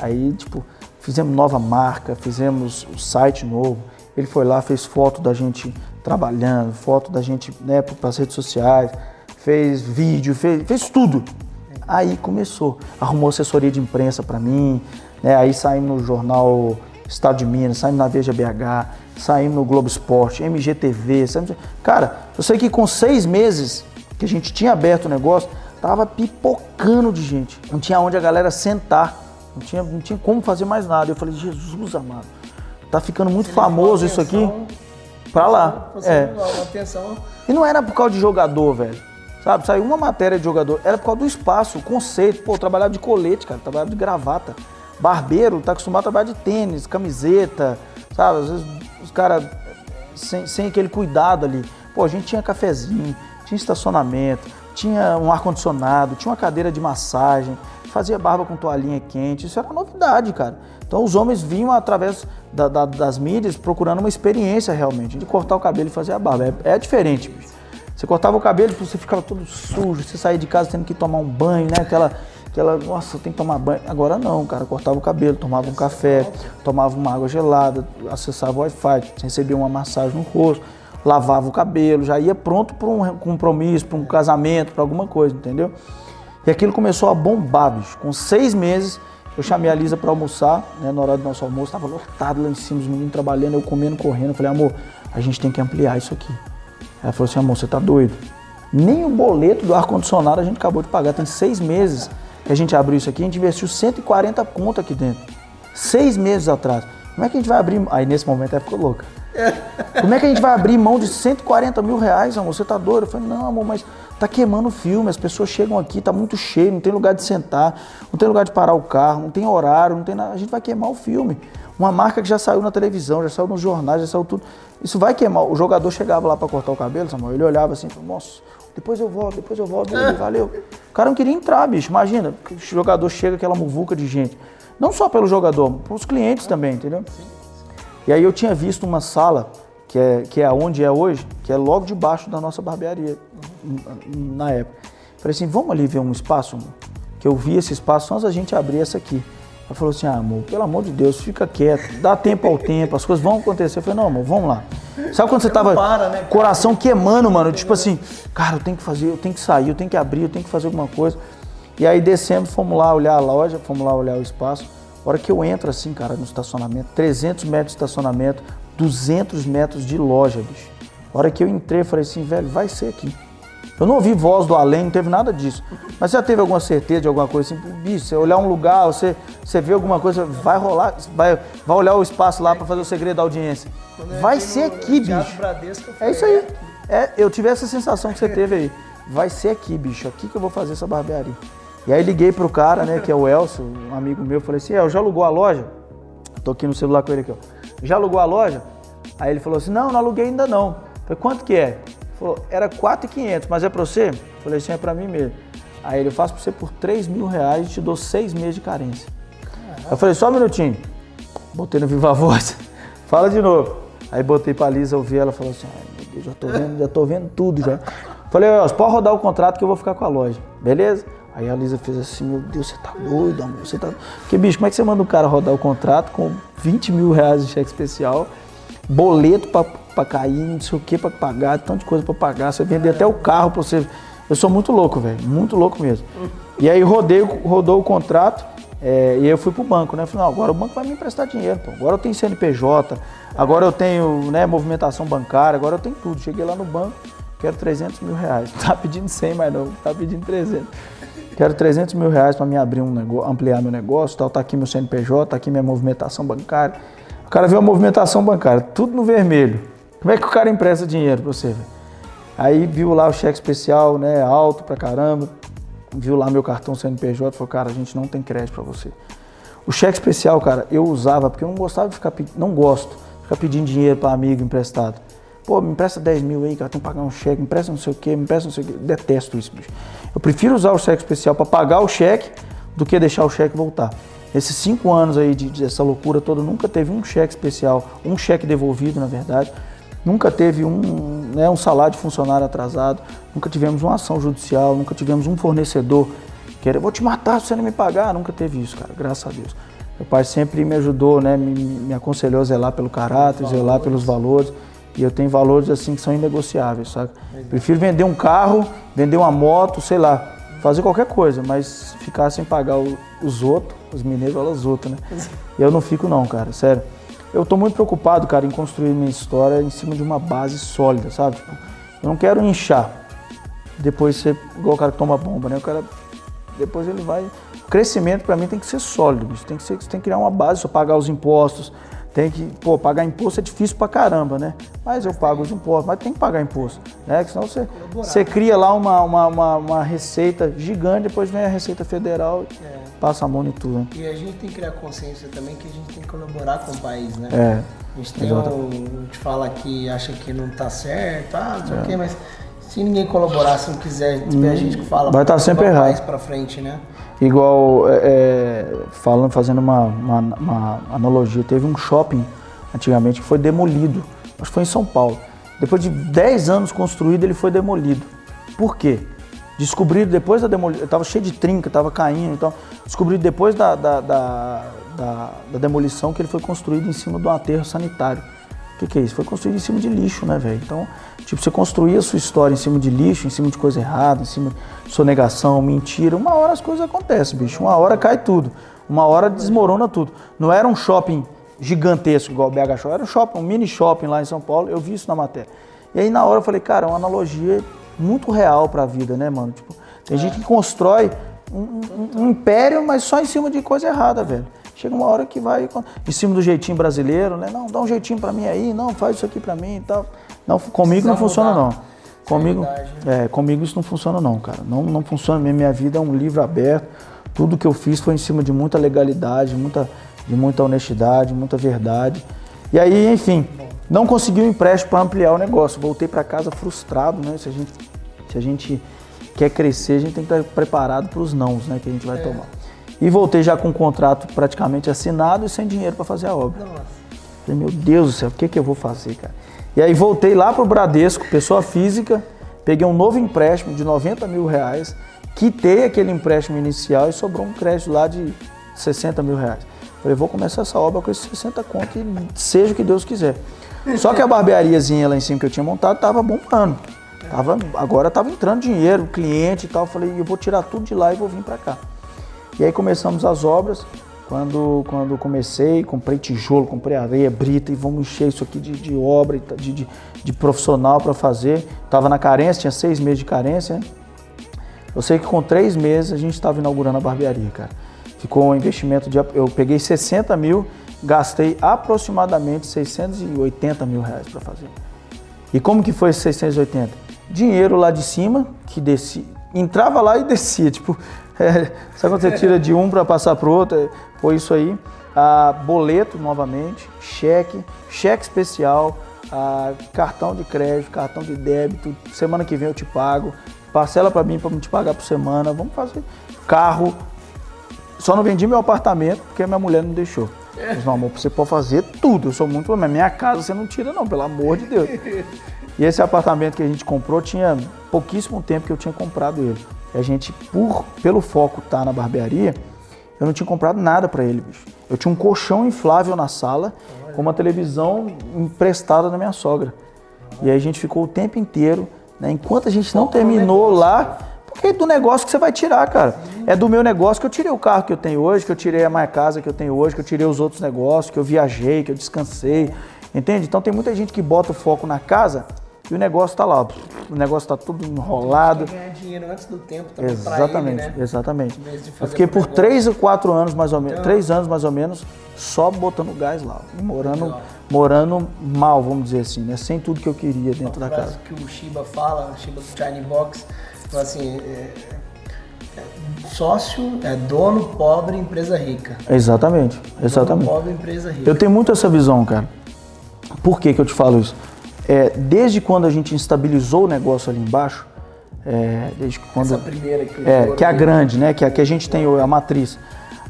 Aí, tipo, fizemos nova marca, fizemos o site novo. Ele foi lá, fez foto da gente trabalhando, foto da gente né, para as redes sociais, fez vídeo, fez, fez tudo. Aí começou, arrumou assessoria de imprensa para mim, né? aí saímos no jornal Estado de Minas, saímos na Veja BH, saímos no Globo Esporte, MGTV. Saímos... Cara, eu sei que com seis meses que a gente tinha aberto o negócio, tava pipocando de gente. Não tinha onde a galera sentar, não tinha, não tinha como fazer mais nada. Eu falei, Jesus amado, tá ficando muito famoso isso aqui pra lá. Você É. atenção. E não era por causa de jogador, velho. Sabe, saiu uma matéria de jogador, era por causa do espaço, o conceito. Pô, eu trabalhava de colete, cara, trabalhava de gravata. Barbeiro tá acostumado a trabalhar de tênis, camiseta, sabe? Às vezes os caras sem, sem aquele cuidado ali. Pô, a gente tinha cafezinho, tinha estacionamento, tinha um ar-condicionado, tinha uma cadeira de massagem, fazia barba com toalhinha quente. Isso era novidade, cara. Então os homens vinham através da- da- das mídias procurando uma experiência realmente, de cortar o cabelo e fazer a barba. É, é diferente, bicho. Você cortava o cabelo, você ficava todo sujo, você saía de casa tendo que tomar um banho, né? Aquela, aquela, nossa, tem que tomar banho. Agora não, cara, cortava o cabelo, tomava um café, tomava uma água gelada, acessava o Wi-Fi, recebia uma massagem no rosto, lavava o cabelo, já ia pronto para um compromisso, para um casamento, para alguma coisa, entendeu? E aquilo começou a bombar, bicho. Com seis meses, eu chamei a Lisa para almoçar, né? Na hora do nosso almoço, tava lotado lá em cima, os meninos trabalhando, eu comendo, correndo. Eu falei, amor, a gente tem que ampliar isso aqui. Ela falou assim, amor, você tá doido? Nem o boleto do ar-condicionado a gente acabou de pagar. Tem seis meses que a gente abriu isso aqui, a gente investiu 140 conto aqui dentro. Seis meses atrás. Como é que a gente vai abrir. Aí nesse momento ela ficou louca. Como é que a gente vai abrir mão de 140 mil reais, amor? Você tá doido? Eu falei, não, amor, mas tá queimando o filme, as pessoas chegam aqui, tá muito cheio, não tem lugar de sentar, não tem lugar de parar o carro, não tem horário, não tem nada. A gente vai queimar o filme. Uma marca que já saiu na televisão, já saiu nos jornais, já saiu tudo. Isso vai queimar. O jogador chegava lá para cortar o cabelo, Samuel, ele olhava assim, falou, nossa, depois eu volto, depois eu volto, beleza, valeu. O cara não queria entrar, bicho. Imagina, o jogador chega aquela muvuca de gente. Não só pelo jogador, pros clientes também, entendeu? E aí eu tinha visto uma sala, que é, que é onde é hoje, que é logo debaixo da nossa barbearia, na época. Falei assim, vamos ali ver um espaço? Que eu vi esse espaço antes da gente abrir essa aqui. Ela falou assim, ah, amor, pelo amor de Deus, fica quieto, dá tempo ao tempo, as coisas vão acontecer. Eu falei, não, amor, vamos lá. Sabe quando você tava para, né, coração queimando, mano? Tipo assim, cara, eu tenho que fazer, eu tenho que sair, eu tenho que abrir, eu tenho que fazer alguma coisa. E aí descemos, fomos lá olhar a loja, fomos lá olhar o espaço. A hora que eu entro assim, cara, no estacionamento, 300 metros de estacionamento, 200 metros de loja, bicho. A hora que eu entrei, falei assim, velho, vai ser aqui. Eu não ouvi voz do além, não teve nada disso. Mas você já teve alguma certeza de alguma coisa assim? Bicho, você olhar um lugar, você, você vê alguma coisa, vai rolar, vai, vai olhar o espaço lá para fazer o segredo da audiência. Eu Vai ser aqui, bicho. Eu É isso aí. É, eu tive essa sensação que você teve aí. Vai ser aqui, bicho. Aqui que eu vou fazer essa barbearia. E aí liguei pro cara, né, que é o Elcio, um amigo meu, falei assim, El, já alugou a loja? Tô aqui no celular com ele aqui, ó. Já alugou a loja? Aí ele falou assim, não, não aluguei ainda não. Falei, quanto que é? Falou, era 4,500, mas é pra você? Falei assim, é pra mim mesmo. Aí ele, eu faço pra você por 3 mil reais e te dou seis meses de carência. Eu falei, só um minutinho. Botei no Viva Voz. Fala de novo. Aí botei pra Lisa ouvir, ela falou assim, ai meu Deus, já tô vendo, já tô vendo tudo já. Falei, ó, pode rodar o contrato que eu vou ficar com a loja, beleza? Aí a Lisa fez assim, meu Deus, você tá doido, amor, você tá... Porque, bicho, como é que você manda o cara rodar o contrato com 20 mil reais de cheque especial boleto para cair, não sei o que para pagar, tanta coisa para pagar. Você vender até o carro para você. Eu sou muito louco, velho, muito louco mesmo. E aí rodei, rodou o contrato é, e eu fui pro banco, né? Falei, não, agora o banco vai me emprestar dinheiro, pô. Agora eu tenho CNPJ, agora eu tenho né, movimentação bancária, agora eu tenho tudo. Cheguei lá no banco, quero 300 mil reais. Tá pedindo 100 mais não, tá pedindo 300. Quero 300 mil reais para me abrir um negócio, ampliar meu negócio, tal. Tá aqui meu CNPJ, tá aqui minha movimentação bancária. Cara viu a movimentação bancária, tudo no vermelho. Como é que o cara empresta dinheiro para você? Véio? Aí viu lá o cheque especial, né, alto pra caramba. Viu lá meu cartão CNPJ, falou, cara, a gente não tem crédito para você. O cheque especial, cara, eu usava porque eu não gostava de ficar não gosto ficar pedindo dinheiro para amigo emprestado. Pô, me empresta 10 mil aí, cara, tem que pagar um cheque, me empresta não sei o quê, me empresta não sei o quê. Detesto isso, bicho. Eu prefiro usar o cheque especial para pagar o cheque do que deixar o cheque voltar. Esses cinco anos aí de, dessa loucura toda, nunca teve um cheque especial, um cheque devolvido, na verdade. Nunca teve um, né, um salário de funcionário atrasado, nunca tivemos uma ação judicial, nunca tivemos um fornecedor que era, vou te matar se você não me pagar. Nunca teve isso, cara, graças a Deus. Meu pai sempre me ajudou, né, me, me aconselhou a zelar pelo caráter, zelar pelos valores. E eu tenho valores assim que são inegociáveis, sabe? Prefiro vender um carro, vender uma moto, sei lá, fazer qualquer coisa, mas ficar sem pagar o, os outros, os mineiros falam os outros, né? Eu não fico não, cara, sério. Eu tô muito preocupado, cara, em construir minha história em cima de uma base sólida, sabe? Tipo, eu não quero inchar. Depois ser igual o cara que toma bomba, né? O cara depois ele vai. O crescimento para mim tem que ser sólido, bicho. Tem que ser, tem que criar uma base, só pagar os impostos, tem que, pô, pagar imposto é difícil pra caramba, né? Mas eu pago os impostos, mas tem que pagar imposto, né? Porque senão você, você cria lá uma, uma, uma, uma, receita gigante, depois vem a Receita Federal e é. passa a mão em tudo. Né? E a gente tem que criar consciência também que a gente tem que colaborar com o país, né? É. A gente tem um, gente fala que acha que não tá certo, ah, não sei é. o quê, mas se ninguém colaborar, se não quiser, tiver hum, gente que fala, vai estar tá sempre errado. para frente, né? Igual, é, é, falando, fazendo uma, uma, uma, analogia, teve um shopping antigamente que foi demolido, acho que foi em São Paulo. Depois de 10 anos construído, ele foi demolido. Por quê? Descobriram depois da demolição, estava cheio de trinca, estava caindo, então, descobriram depois da, da, da, da, da demolição que ele foi construído em cima de um aterro sanitário. O que, que, é isso? Foi construído em cima de lixo, né, velho? Então, tipo, você construir a sua história em cima de lixo, em cima de coisa errada, em cima de sonegação, mentira, uma hora as coisas acontecem, bicho. Uma hora cai tudo. Uma hora desmorona tudo. Não era um shopping gigantesco igual o BH Show, era um shopping, um mini shopping lá em São Paulo, eu vi isso na matéria. E aí na hora eu falei, cara, é uma analogia muito real pra vida, né, mano? Tipo, tem é. gente que constrói um, um, um império, mas só em cima de coisa errada, velho. Chega uma hora que vai em cima do jeitinho brasileiro, né? Não, dá um jeitinho para mim aí, não, faz isso aqui para mim e tal. Não, comigo não funciona não. Comigo, é, comigo isso não funciona não, cara. Não, não funciona mesmo. Minha vida é um livro aberto. Tudo que eu fiz foi em cima de muita legalidade, muita, de muita honestidade, muita verdade. E aí, enfim, não consegui um empréstimo para ampliar o negócio. Voltei para casa frustrado, né? Se a gente, se a gente quer crescer, a gente tem que estar preparado para os nãos, né? Que a gente vai é. tomar. E voltei já com o contrato praticamente assinado e sem dinheiro para fazer a obra. Nossa. Falei, meu Deus do céu, o que, que eu vou fazer, cara? E aí voltei lá para o Bradesco, pessoa física, peguei um novo empréstimo de 90 mil reais, quitei aquele empréstimo inicial e sobrou um crédito lá de 60 mil reais. Falei, vou começar essa obra com esses 60 contos e seja o que Deus quiser. Só que a barbeariazinha lá em cima que eu tinha montado tava bombando. Tava, agora tava entrando dinheiro, cliente e tal. Falei, eu vou tirar tudo de lá e vou vir para cá. E aí começamos as obras. Quando, quando comecei, comprei tijolo, comprei areia, brita e vamos encher isso aqui de, de obra, de, de, de profissional para fazer. Estava na carência, tinha seis meses de carência. Eu sei que com três meses a gente estava inaugurando a barbearia, cara. Ficou um investimento de. Eu peguei 60 mil, gastei aproximadamente 680 mil reais para fazer. E como que foi esses 680? Dinheiro lá de cima, que descia, entrava lá e descia. Tipo, é, sabe quando você tira de um para passar para o outro? É, foi isso aí. Ah, boleto novamente, cheque, cheque especial, ah, cartão de crédito, cartão de débito. Semana que vem eu te pago. Parcela para mim para me te pagar por semana. Vamos fazer carro. Só não vendi meu apartamento porque minha mulher não deixou. Mas, não, amor, você pode fazer tudo. Eu sou muito. Mas minha casa você não tira, não, pelo amor de Deus. E esse apartamento que a gente comprou tinha pouquíssimo tempo que eu tinha comprado ele. A gente, por, pelo foco estar tá na barbearia, eu não tinha comprado nada para ele, bicho. Eu tinha um colchão inflável na sala com uma televisão emprestada da minha sogra. E aí a gente ficou o tempo inteiro, né? Enquanto a gente não terminou lá, porque é do negócio que você vai tirar, cara. É do meu negócio que eu tirei o carro que eu tenho hoje, que eu tirei a minha casa que eu tenho hoje, que eu tirei os outros negócios, que eu viajei, que eu descansei. Entende? Então tem muita gente que bota o foco na casa e o negócio tá lá, o negócio tá tudo enrolado. Ganhar dinheiro antes do tempo também Exatamente, ele, né? exatamente. Eu fiquei por negócio. três ou quatro anos mais ou menos, Então- três anos mais ou menos, só botando gás lá, morando, Legal. morando mal, vamos dizer assim, né? Sem tudo que eu queria dentro da Uma casa. que o Shiba fala, o Shiba do Shiny Box, fala assim, é, é, sócio é dono pobre, empresa rica. Exatamente, Dono exatamente. pobre, empresa rica. Eu tenho muito essa visão, cara. Por que, que eu te falo isso? É, desde quando a gente instabilizou o negócio ali embaixo, é, desde que quando Essa primeira que é, que é a fez. grande, né? Que é a que a gente tem a matriz.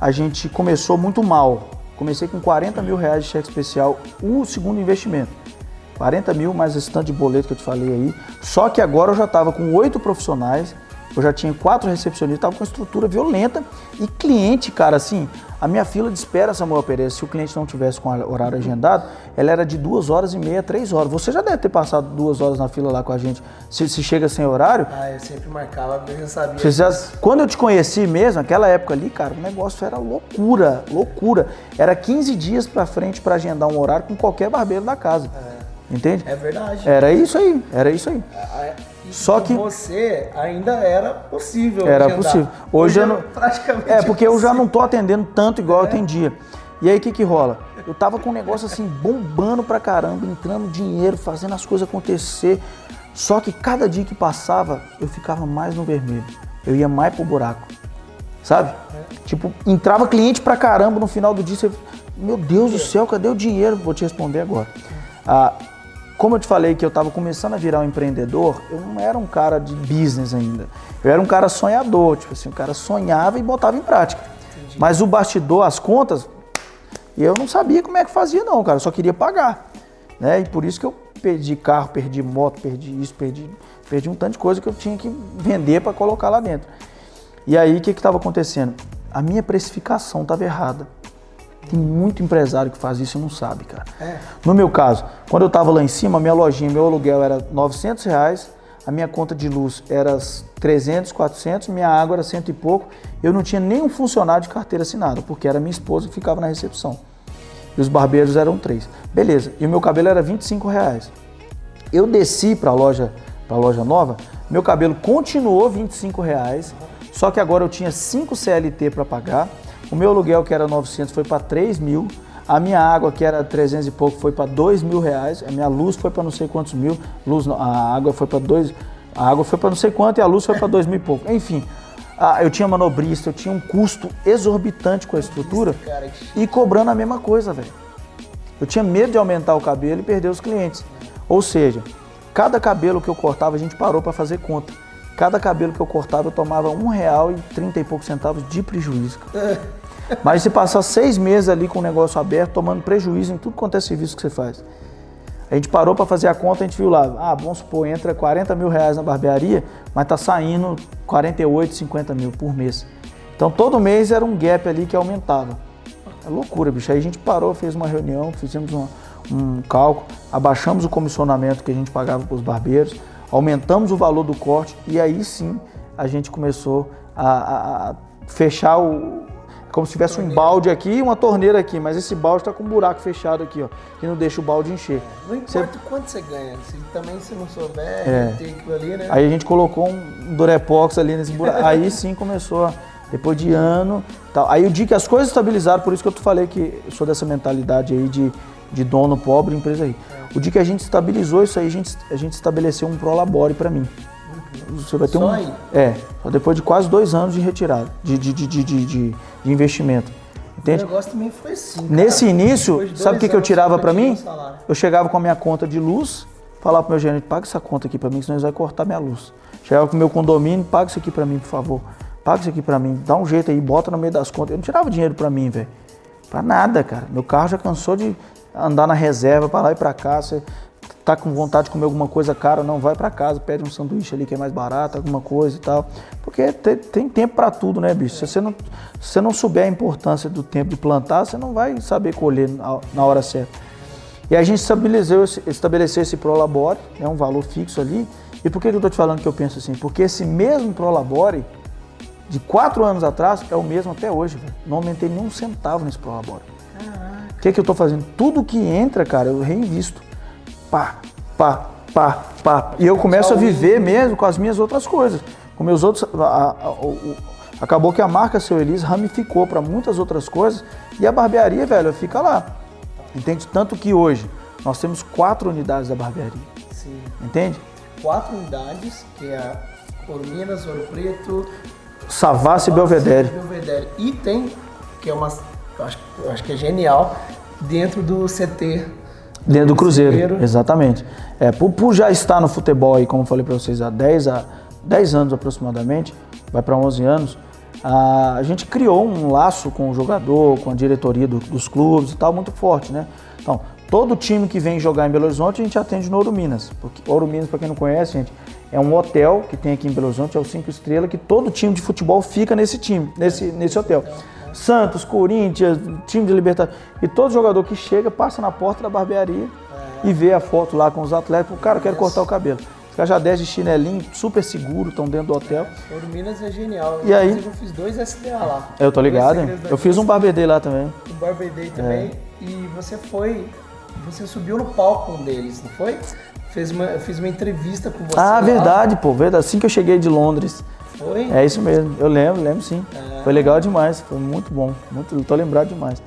A gente começou muito mal. Comecei com 40 mil reais de cheque especial, o segundo investimento. 40 mil mais esse tanto de boleto que eu te falei aí. Só que agora eu já estava com oito profissionais, eu já tinha quatro recepcionistas, estava com uma estrutura violenta. E cliente, cara, assim, a minha fila de espera, Samuel Pereira, se o cliente não tivesse com o horário agendado, ela era de duas horas e meia, três horas. Você já deve ter passado duas horas na fila lá com a gente. Se, se chega sem horário, Ah, eu sempre marcava, porque eu já sabia. você já- quando eu te conheci mesmo, naquela época ali, cara, o negócio era loucura, loucura. Era 15 dias pra frente pra agendar um horário com qualquer barbeiro da casa. Entende? É verdade. Era isso aí, era isso aí. Ah, e Só que- você ainda era possível. Era agendar. possível. Hoje eu não- praticamente É, porque eu já não tô atendendo tanto igual eu atendia. E aí o que que rola? Eu tava com um negócio assim bombando pra caramba, entrando dinheiro, fazendo as coisas acontecer. Só que cada dia que passava, eu ficava mais no vermelho. Eu ia mais pro buraco. Sabe? Tipo, entrava cliente pra caramba no final do dia, você, meu Deus do céu, cadê o dinheiro? Vou te responder agora. Ah, como eu te falei que eu estava começando a virar um empreendedor, eu não era um cara de business ainda. Eu era um cara sonhador, tipo assim, o cara sonhava e botava em prática. Mas o bastidor, as contas, eu não sabia como é que fazia não, cara, eu só queria pagar. Né? E por isso que eu perdi carro, perdi moto, perdi isso, perdi, perdi um tanto de coisa que eu tinha que vender para colocar lá dentro. E aí o que estava acontecendo? A minha precificação estava errada. Tem muito empresário que faz isso e não sabe, cara. É. No meu caso, quando eu estava lá em cima, minha lojinha, meu aluguel era 900 reais, a minha conta de luz era 300, 400, minha água era cento e pouco. Eu não tinha nenhum funcionário de carteira assinada, porque era minha esposa que ficava na recepção. E os barbeiros eram três. Beleza, e o meu cabelo era 25 reais. Eu desci para a loja, pra loja nova, meu cabelo continuou 25 reais, só que agora eu tinha 5 CLT para pagar. O meu aluguel, que era 900, foi para 3 mil. A minha água, que era 300 e pouco, foi para 2 mil reais. A minha luz foi para não sei quantos mil. Luz, não, a água foi para 2. A água foi para não sei quanto e a luz foi para 2 mil e pouco. Enfim, eu tinha manobrista, eu tinha um custo exorbitante com a estrutura e cobrando a mesma coisa, velho. Eu tinha medo de aumentar o cabelo e perder os clientes. Ou seja, cada cabelo que eu cortava, a gente parou para fazer conta. Cada cabelo que eu cortava, eu tomava um real e trinta e poucos centavos de prejuízo. Mas se passar seis meses ali com o negócio aberto, tomando prejuízo em tudo quanto é serviço que você faz. A gente parou para fazer a conta, a gente viu lá, ah, vamos supor, entra 40 mil reais na barbearia, mas tá saindo 48, 50 mil por mês. Então todo mês era um gap ali que aumentava. É loucura, bicho. Aí a gente parou, fez uma reunião, fizemos um, um cálculo, abaixamos o comissionamento que a gente pagava para os barbeiros, aumentamos o valor do corte e aí sim a gente começou a, a- fechar o. Como se tivesse um balde aqui e uma torneira aqui, mas esse balde está com um buraco fechado aqui, ó, que não deixa o balde encher. Não importa o quanto você ganha, se também se não souber É. ter aquilo ali, né? Aí a gente colocou um Durepox ali nesse buraco. Aí sim começou, a- depois de ano. Tal. Aí o dia que as coisas estabilizaram, por isso que eu te falei que eu sou dessa mentalidade aí de, de dono pobre, empresa aí. O dia que a gente estabilizou isso aí, a gente, a gente estabeleceu um prolabore para mim. Você vai ter um. É, só depois de quase dois anos de retirada, de, de, de, de, investimento. O Entende? negócio também foi assim. Nesse início, sabe o que, que eu tirava para mim? o. Eu chegava com a minha conta de luz, falava pro meu gerente, paga essa conta aqui para mim, senão eles vão cortar minha luz. Chegava com o meu condomínio, paga isso aqui para mim, por favor. Paga isso aqui para mim, dá um jeito aí, bota no meio das contas. Eu não tirava dinheiro para mim, velho. Pra nada, cara. Meu carro já cansou de andar na reserva para lá e para cá. Você tá com vontade de comer alguma coisa cara, não vai para casa, pede um sanduíche ali que é mais barato, alguma coisa e tal. Porque te- tem tempo para tudo, né, bicho? Se você, não, se você não souber a importância do tempo de plantar, você não vai saber colher na, na hora certa. E a gente estabeleceu, estabeleceu esse Prolabore, é um valor fixo ali. E por que eu estou te falando que eu penso assim? Porque esse mesmo Prolabore, de quatro anos atrás, é o mesmo até hoje. Não aumentei nem um centavo nesse Prolabore. O que, que eu estou fazendo? Tudo que entra, cara, eu reinvisto. Pá, pá, pá, pá. E eu começo a viver mesmo com as minhas outras coisas. Com meus outros. a- a- a- acabou que a marca Seu Elis ramificou para muitas outras coisas e a barbearia, velho, fica lá. Entende? Tanto que hoje nós temos quatro unidades da barbearia. Sim. Entende? Quatro unidades, que é a Ouro Minas, Ouro Preto, Savassi e Belvedere. Belvedere. E tem, que é uma. Eu acho, eu acho que é genial, dentro do CT. Dentro do Cruzeiro, Cruzeiro. exatamente. É, por, por já estar no futebol aí, como eu falei para vocês, há 10, a 10 anos aproximadamente, vai para 11 anos, a, a gente criou um laço com o jogador, com a diretoria do- dos clubes e tal, muito forte, né? Então, todo time que vem jogar em Belo Horizonte, a gente atende no Ouro Minas. Porque Ouro Minas, para quem não conhece, gente, é um hotel que tem aqui em Belo Horizonte, é o 5 Estrelas, que todo time de futebol fica nesse time, nesse, nesse hotel. Santos, Corinthians, time de Libertadores. E todo jogador que chega passa na porta da barbearia e vê a foto lá com os atletas. O cara, eu quero cortar o cabelo. Os caras já descem de chinelinho, super seguro, estão dentro do hotel. Ouro Minas é genial. E aí? Inclusive, Eu fiz dois SDA lá. Eu tô ligado, hein? Eu fiz um Cruz, barbeiro day lá também. um Barber Day também. E você foi. Você subiu no palco um deles, não foi? Fez uma, eu fiz uma entrevista com você. Ah, lá. verdade, pô. Verdade. Assim que eu cheguei de Londres. Foi? É isso mesmo. Eu lembro, lembro sim. Foi legal demais. Foi muito bom. Muito, tô lembrado demais.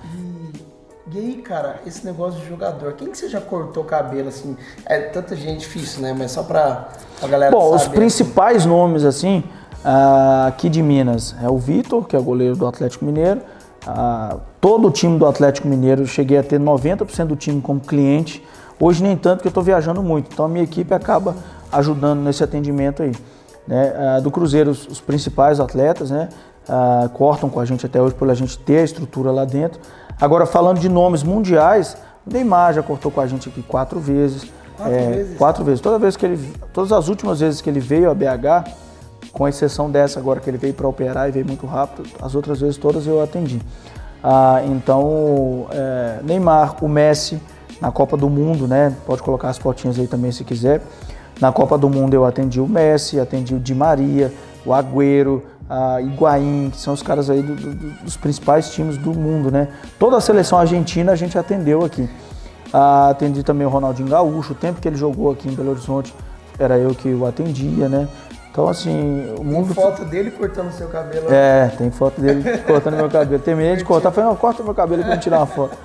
E aí, cara, esse negócio de jogador, quem que você já cortou o cabelo, assim? É tanta gente difícil, né? Mas só pra a galera Bom, os saber, principais nomes, assim, ah, aqui de Minas é o Vitor, que é o goleiro do Atlético Mineiro. Ah, todo o time do Atlético Mineiro, eu cheguei a ter 90% do time como cliente. Hoje nem tanto que eu estou viajando muito, então a minha equipe acaba ajudando nesse atendimento aí. Né? Ah, do Cruzeiro, os, principais atletas, né? ah, cortam com a gente até hoje por a gente ter a estrutura lá dentro. Agora, falando de nomes mundiais, o Neymar já cortou com a gente aqui quatro vezes. Quatro É, vezes? Quatro vezes. Toda vez que ele, todas as últimas vezes que ele veio a BH, com exceção dessa agora que ele veio para operar e veio muito rápido, as outras vezes todas eu atendi. Ah, então, é, Neymar, o Messi na Copa do Mundo, né? Pode colocar as fotinhas aí também se quiser. Na Copa do Mundo eu atendi o Messi, atendi o Di Maria, o Agüero, a Higuaín, que são os caras aí do- do- dos principais times do mundo, né? Toda a seleção argentina a gente atendeu aqui. Ah, atendi também o Ronaldinho Gaúcho, o tempo que ele jogou aqui em Belo Horizonte era eu que o atendia, né? Então, assim, o Tem mundo. foto dele cortando seu cabelo. É, tem foto dele cortando meu cabelo. Terminei de cortar, falei, não, corta meu cabelo pra eu tirar uma foto.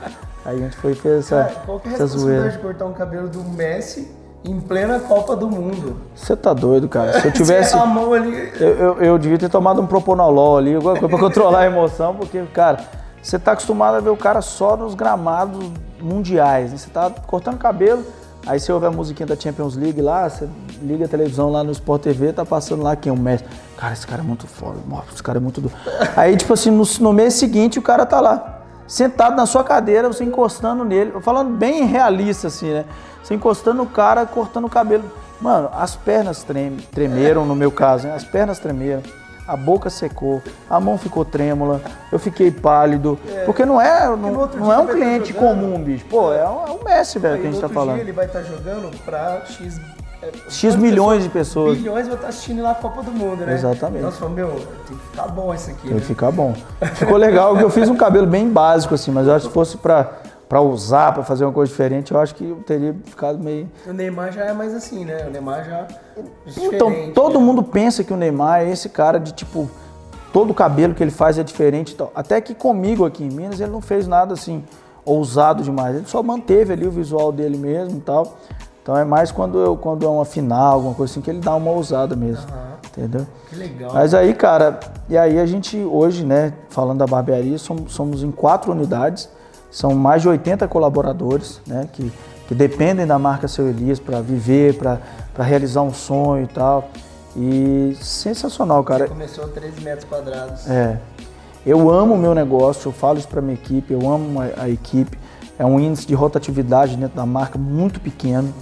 Aí a gente foi e fez essa, Cara, qual que é a essa responsabilidade zoeira. de cortar um cabelo do Messi em plena Copa do Mundo? Você tá doido, cara. Se eu tivesse. a mão ali. Eu, eu, eu devia ter tomado um proponolol ali, alguma coisa pra controlar a emoção, porque, cara, você tá acostumado a ver o cara só nos gramados mundiais, né? Você tá cortando cabelo, aí você ouve a musiquinha da Champions League lá, você liga a televisão lá no Sport TV, tá passando lá quem? O Messi. Cara, esse cara é muito foda, esse cara é muito doido. Aí, tipo assim, no, no mês seguinte o cara tá lá, sentado na sua cadeira, você encostando nele, falando bem realista assim, né? Você encostando no cara, cortando o cabelo. Mano, as pernas trem- tremeram no meu caso, né? As pernas tremeram, a boca secou, a mão ficou trêmula, eu fiquei pálido. Porque não é, não, não é um tá cliente comum, bicho. Pô, é um, é um Messi, velho, que a gente tá falando. dia ele vai estar jogando pra X. é, X milhões de pessoas. Bilhões vão estar assistindo lá a Copa do Mundo, né? Exatamente. Então você falou, meu, tem que ficar bom isso aqui. Tem Né? que ficar bom. Ficou legal, porque eu fiz um cabelo bem básico, assim, mas eu acho que se fosse pra, pra usar, pra fazer uma coisa diferente, eu acho que eu teria ficado meio. O Neymar já é mais assim, né? O Neymar já. Então, diferente, todo né? mundo pensa que o Neymar é esse cara de tipo, todo o cabelo que ele faz é diferente e tal. Até que comigo aqui em Minas ele não fez nada assim ousado demais. Ele só manteve ali o visual dele mesmo e tal. Então é mais quando, eu, quando é uma final, alguma coisa assim, que ele dá uma ousada mesmo. Aham. Entendeu? Que legal. Mas aí, cara, e aí a gente hoje, né, falando da barbearia, somos, somos em quatro unidades, são mais de 80 colaboradores, né, que, que dependem da marca Seu Elias para viver, para realizar um sonho e tal. E sensacional, cara. Começou a 13 metros quadrados. É. Eu amo o meu negócio, eu falo isso para minha equipe, eu amo a, a equipe. É um índice de rotatividade dentro da marca muito pequeno.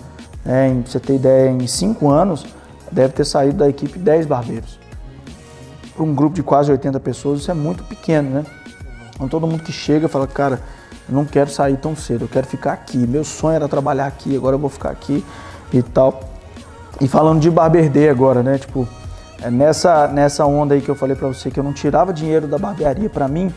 É, em, pra você ter ideia, em cinco anos deve ter saído da equipe 10 barbeiros. Para um grupo de quase 80 pessoas, isso é muito pequeno, né? Então todo mundo que chega fala, cara, eu não quero sair tão cedo, eu quero ficar aqui. Meu sonho era trabalhar aqui, agora eu vou ficar aqui e tal. E falando de Barber Day agora, né? Tipo, é nessa, nessa onda aí que eu falei para você que eu não tirava dinheiro da barbearia para mim,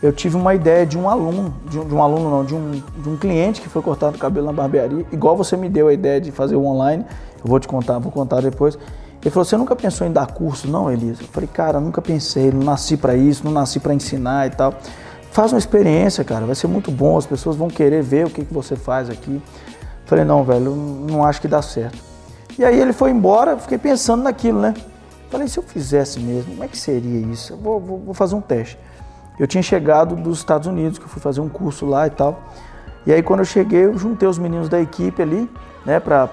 eu tive uma ideia de um aluno, de um, de um, aluno não, de um, de um cliente que foi cortado o cabelo na barbearia, igual você me deu a ideia de fazer o online, eu vou te contar, vou contar depois. Ele falou: Você nunca pensou em dar curso? Não, Elisa. Eu falei: Cara, nunca pensei, não nasci para isso, não nasci para ensinar e tal. Faz uma experiência, cara, vai ser muito bom, as pessoas vão querer ver o que, que você faz aqui. Eu falei: Não, velho, não acho que dá certo. E aí ele foi embora, fiquei pensando naquilo, né? Falei: Se eu fizesse mesmo, como é que seria isso? Eu vou, vou, vou fazer um teste. Eu tinha chegado dos Estados Unidos, que eu fui fazer um curso lá e tal. E aí quando eu cheguei, eu juntei os meninos da equipe ali, né, pra,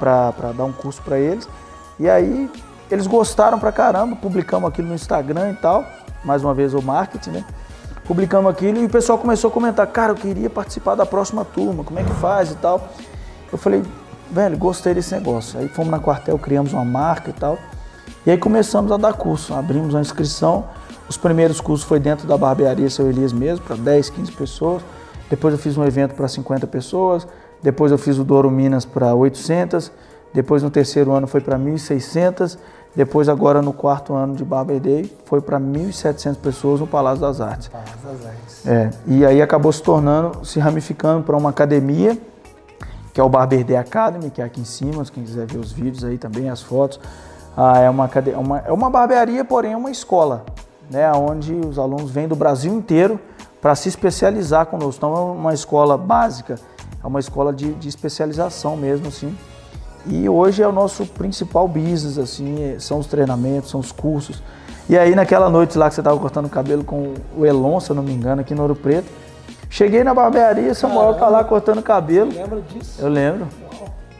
dar um curso para eles. E aí eles gostaram pra caramba, publicamos aquilo no Instagram e tal, mais uma vez o marketing, né? Publicamos aquilo e o pessoal começou a comentar, cara, eu queria participar da próxima turma, como é que faz e tal. Eu falei, velho, gostei desse negócio. Aí fomos na quartel, criamos uma marca e tal. E aí começamos a dar curso, abrimos a inscrição. Os primeiros cursos foi dentro da barbearia Seu Elias mesmo, para 10, 15 pessoas. Depois eu fiz um evento para 50 pessoas. Depois eu fiz o Douro Minas para 800. Depois no terceiro ano foi para 1.600. Depois, agora no quarto ano de Barber Day, foi para 1.700 pessoas no Palácio das Artes. Palácio das Artes. É, e aí acabou se tornando, se ramificando para uma academia, que é o Barber Day Academy, que é aqui em cima, quem quiser ver os vídeos aí também, as fotos. Ah, é, uma, uma, é uma barbearia, porém é uma escola, né, onde os alunos vêm do Brasil inteiro para se especializar conosco. Então é uma escola básica, é uma escola de, de especialização mesmo, assim. E hoje é o nosso principal business, assim, são os treinamentos, são os cursos. E aí naquela noite lá que você estava cortando o cabelo com o Elon, se eu não me engano, aqui no Ouro Preto, cheguei na barbearia, Samuel tá lá cortando o cabelo. Você lembra disso? Eu lembro.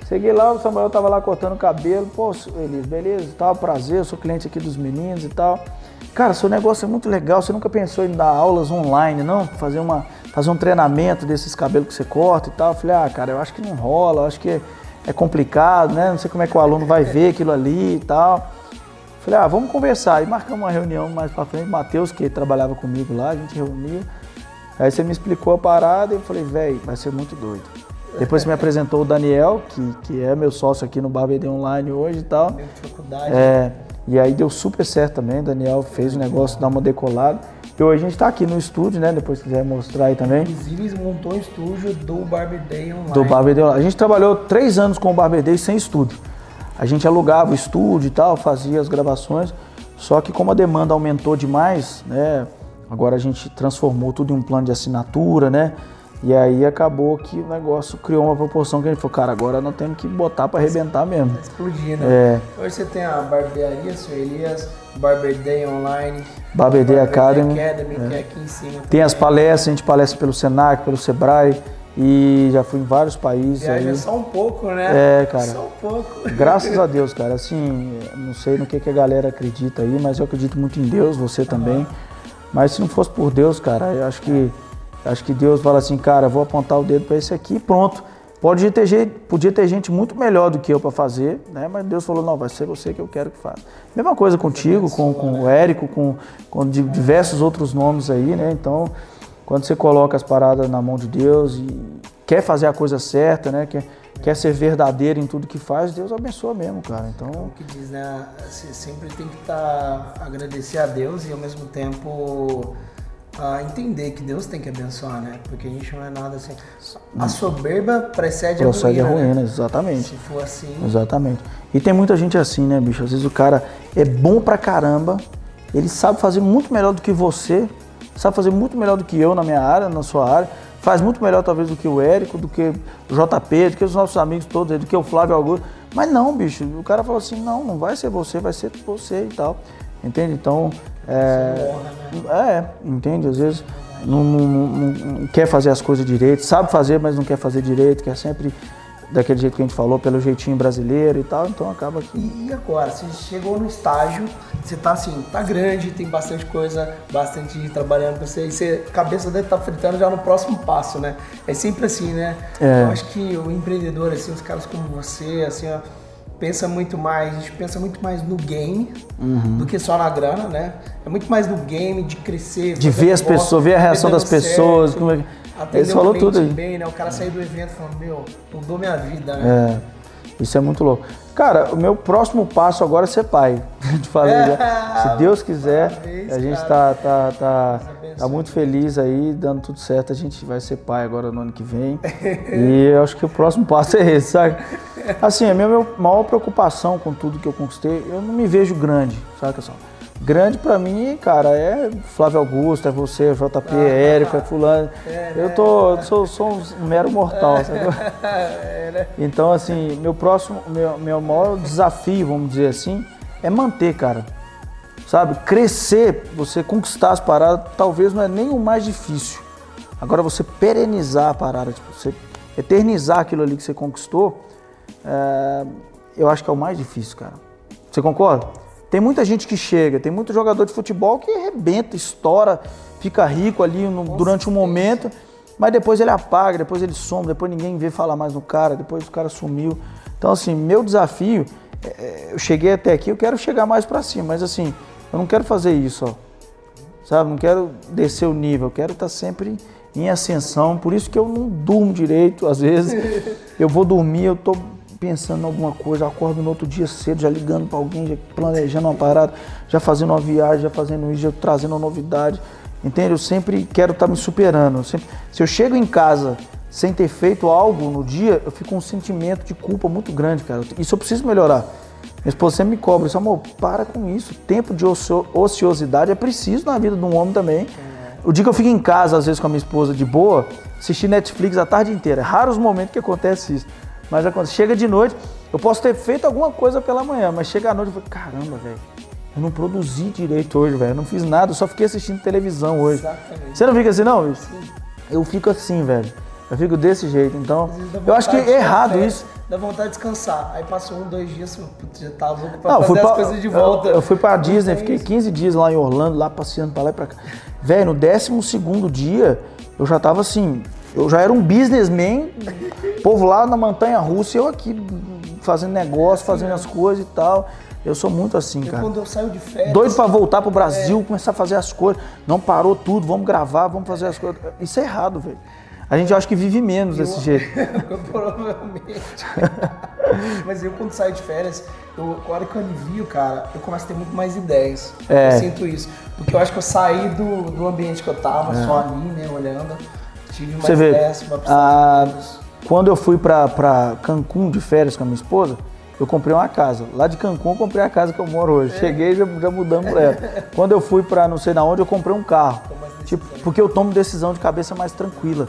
Cheguei lá, o Samuel tava lá cortando o cabelo. Pô, Elis, beleza, tal, prazer, eu sou cliente aqui dos meninos e tal. Cara, seu negócio é muito legal, você nunca pensou em dar aulas online, não? Fazer, uma, fazer um treinamento desses cabelos que você corta e tal. Eu falei, ah, cara, eu acho que não rola, eu acho que é complicado, né? Não sei como é que o aluno vai ver aquilo ali e tal. Falei, ah, vamos conversar. E marcamos uma reunião mais pra frente. Matheus, que trabalhava comigo lá, a gente reuniu. Aí você me explicou a parada e eu falei, velho, vai ser muito doido. Depois você me apresentou o Daniel, que, que é meu sócio aqui no BarBD Online hoje e tal. faculdade. É, e aí deu super certo também. Daniel fez o negócio dar uma decolada. E hoje a gente está aqui no estúdio, né? Depois quiser mostrar aí também. Inclusive montou o estúdio do Barber Day Online. Do Barber Day Online. A gente trabalhou três anos com o Barber Day sem estúdio. A gente alugava o estúdio e tal, fazia as gravações. Só que como a demanda aumentou demais, né? Agora a gente transformou tudo em um plano de assinatura, né? E aí acabou que o negócio criou uma proporção que a gente falou, cara, agora nós temos que botar para arrebentar mesmo. Tá explodindo. É. Hoje você tem a barbearia, seu Elias, Barber Day Online, Barber Day Academy, Academy é. que é aqui em cima. Tem as palestras, a gente palestra pelo Senac, pelo Sebrae. E já fui em vários países. Viaja aí. só um pouco, né? É, cara. Só um pouco. Graças a Deus, cara. Assim, não sei no que, que a galera acredita aí, mas eu acredito muito em Deus, você também. Mas se não fosse por Deus, cara, eu acho que Acho que Deus fala assim, cara, vou apontar o dedo para esse aqui e pronto. Pode ter gente, podia ter gente muito melhor do que eu para fazer, né? Mas Deus falou, não, vai ser você que eu quero que faça. Mesma coisa contigo, com, com o Érico, com, com diversos outros nomes aí, né? Então, quando você coloca as paradas na mão de Deus e quer fazer a coisa certa, né? Quer, quer ser verdadeiro em tudo que faz, Deus abençoa mesmo, cara. Então, o que diz, né? Você sempre tem que estar tá, agradecer a Deus e ao mesmo tempo a entender que Deus tem que abençoar, né? Porque a gente não é nada assim. A soberba precede, precede a ruína. A ruína né? exatamente. Se for assim. Exatamente. E tem muita gente assim, né, bicho? Às vezes o cara é bom pra caramba, ele sabe fazer muito melhor do que você, sabe fazer muito melhor do que eu na minha área, na sua área, faz muito melhor talvez do que o Érico, do que o JP, do que os nossos amigos todos, do que o Flávio Augusto. Mas não, bicho, o cara falou assim: não, não vai ser você, vai ser você e tal. Entende? Então, é, é, entende? Às vezes não, não, não, quer fazer as coisas direito, sabe fazer, mas não quer fazer direito, quer sempre daquele jeito que a gente falou, pelo jeitinho brasileiro e tal, então acaba que. E agora, você chegou no estágio, você tá assim, tá grande, tem bastante coisa, bastante trabalhando com você, e você, cabeça deve estar tá fritando já no próximo passo, né? É sempre assim, né? É. Eu acho que o empreendedor, assim, os caras como você, assim, ó, pensa muito mais, a gente pensa muito mais no game uhum. do que só na grana, né? É muito mais no game, de crescer. De ver as pessoas, ver a reação das pessoas. Como é... Ele falou tudo bem, né? O cara sair do evento falando, meu, mudou minha vida, né? É, isso é muito louco. Cara, o meu próximo passo agora é ser pai. Te falei, É. Se Deus quiser, parabéns, a gente cara. tá, tá, tá. Tá muito feliz aí, dando tudo certo. A gente vai ser pai agora no ano que vem. e eu acho que o próximo passo é esse, sabe? Assim, a minha maior preocupação com tudo que eu conquistei, eu não me vejo grande, sabe, só? Grande pra mim, cara, é Flávio Augusto, é você, é JP, é Érico, é fulano. Eu tô, sou, sou um mero mortal, sabe? É, né? Então, assim, meu próximo, meu, meu maior desafio, vamos dizer assim, é manter, cara. Sabe? Crescer, você conquistar as paradas, talvez não é nem o mais difícil. Agora, você perenizar a parada, tipo, você eternizar aquilo ali que você conquistou, é, eu acho que é o mais difícil, cara. Você concorda? Tem muita gente que chega, tem muito jogador de futebol que arrebenta, estoura, fica rico ali no- durante um momento, mas depois ele apaga, depois ele some, depois ninguém vê falar mais no cara, depois o cara sumiu. Então, assim, meu desafio, é- é, eu cheguei até aqui, eu quero chegar mais pra cima, mas assim, eu não quero fazer isso, ó. Sabe, não quero descer o nível, eu quero estar sempre em ascensão, por isso que eu não durmo direito, às vezes. Eu vou dormir, eu tô pensando em alguma coisa, acordo no outro dia cedo, já ligando para alguém, já planejando uma parada, já fazendo uma viagem, já fazendo isso, já trazendo uma novidade. Entende? Eu sempre quero estar me superando. sempre- se eu chego em casa sem ter feito algo no dia, eu fico com um sentimento de culpa muito grande, cara. Isso eu preciso melhorar. Minha esposa sempre me cobra, isso, amor, para com isso. Tempo de ocio- ociosidade é preciso na vida de um homem também. O dia que eu fico em casa, às vezes, com a minha esposa de boa, assistir Netflix a tarde inteira. É raro os momentos que acontece isso. Mas acontece. Chega de noite, eu posso ter feito alguma coisa pela manhã, mas chega à noite e falo, caramba, velho, eu não produzi direito hoje, velho. Eu não fiz nada, eu só fiquei assistindo televisão hoje. Exatamente. Você não fica assim, não? Wilson? Eu fico assim, velho. Eu fico desse jeito. Então, eu acho que é errado café, isso. Dá vontade de descansar. Aí passou um, dois dias, você putz, já tá louco pra Não, fazer as pra, coisas de volta. Eu, eu fui pra Não Disney, fiquei isso. 15 dias lá em Orlando, lá passeando pra lá e pra cá. Velho, no 12 dia, eu já tava assim, eu já era um businessman, povo lá na montanha russa eu aqui fazendo negócio, fazendo as coisas e tal. Eu sou muito assim, Eu, cara. quando eu saio de férias. Doido pra voltar pro É. Brasil, começar a fazer as coisas. Não parou tudo, vamos gravar, vamos fazer as coisas. Isso é errado, velho. A gente acha que vive menos desse jeito. Provavelmente. Mas eu quando saio de férias, eu, a hora que eu alivio, cara, eu começo a ter muito mais ideias. É. Eu sinto isso. Porque eu acho que eu saí do, do ambiente que eu tava, só ali, né, olhando. Tive mais É. Você vê, ideias pra ah, precisar quando eu fui pra, pra Cancún de férias com a minha esposa, eu comprei uma casa. Lá de Cancún eu comprei a casa que eu moro hoje. É. Cheguei e já, já mudamos pra ela. Quando eu fui pra não sei na onde, eu comprei um carro. Tipo, porque eu tomo decisão de cabeça mais tranquila.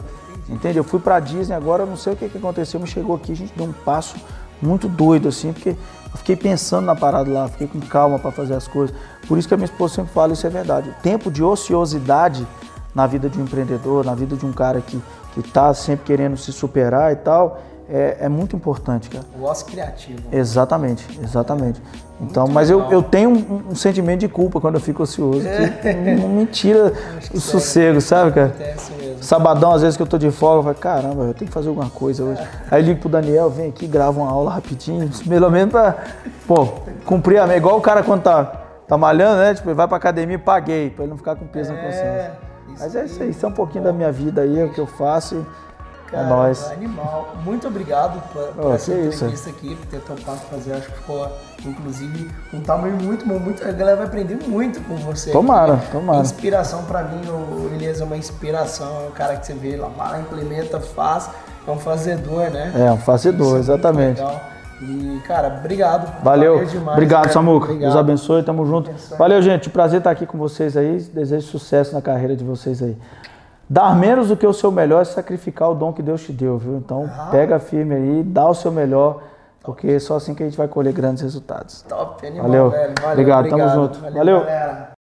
Entende? Eu fui pra Disney agora, não sei o que, que aconteceu, mas chegou aqui, a gente deu um passo muito doido, assim, porque eu fiquei pensando na parada lá, fiquei com calma pra fazer as coisas. Por isso que a minha esposa sempre fala, isso é verdade. O tempo de ociosidade na vida de um empreendedor, na vida de um cara que, que tá sempre querendo se superar e tal, é, é muito importante, cara. O ócio criativo. Exatamente, exatamente. Então, mas eu, eu tenho um, um sentimento de culpa quando eu fico ocioso, que não me tira o sossego, sabe, cara? Mesmo. Sabadão, às vezes que eu tô de folga, eu falo, caramba, eu tenho que fazer alguma coisa hoje. Aí ligo pro Daniel, vem aqui, grava uma aula rapidinho, pelo menos pra, pô, cumprir a. Igual o cara quando tá, tá malhando, né? Tipo, ele vai pra academia e paguei, pra ele não ficar com peso na consciência. É, Mas é isso aí, isso é um pouquinho da minha vida aí, é o que eu faço e é Cara, nóis. Animal. Muito obrigado por, por Oh, essa que isso. entrevista aqui, por ter topado fazer. Acho que ficou, inclusive, um tamanho muito bom. Muito, a galera vai aprender muito com você. Tomara, aqui. tomara. Inspiração pra mim, o Elias é uma inspiração. É um cara que você vê lá, implementa, faz. É um fazedor, né? É, um fazedor, é exatamente. legal. E, cara, obrigado. Valeu. demais, Obrigado, cara. Samuca. Obrigado. Deus abençoe, tamo junto. Abençoe. Valeu, gente. Prazer estar aqui com vocês aí. Desejo sucesso na carreira de vocês aí. Dar menos do que o seu melhor é sacrificar o dom que Deus te deu, viu? Então, Ah. pega firme aí, dá o seu melhor, porque é só assim que a gente vai colher grandes resultados. Top, animal, Valeu. velho. Valeu, Obrigado, tamo junto. Valeu. galera.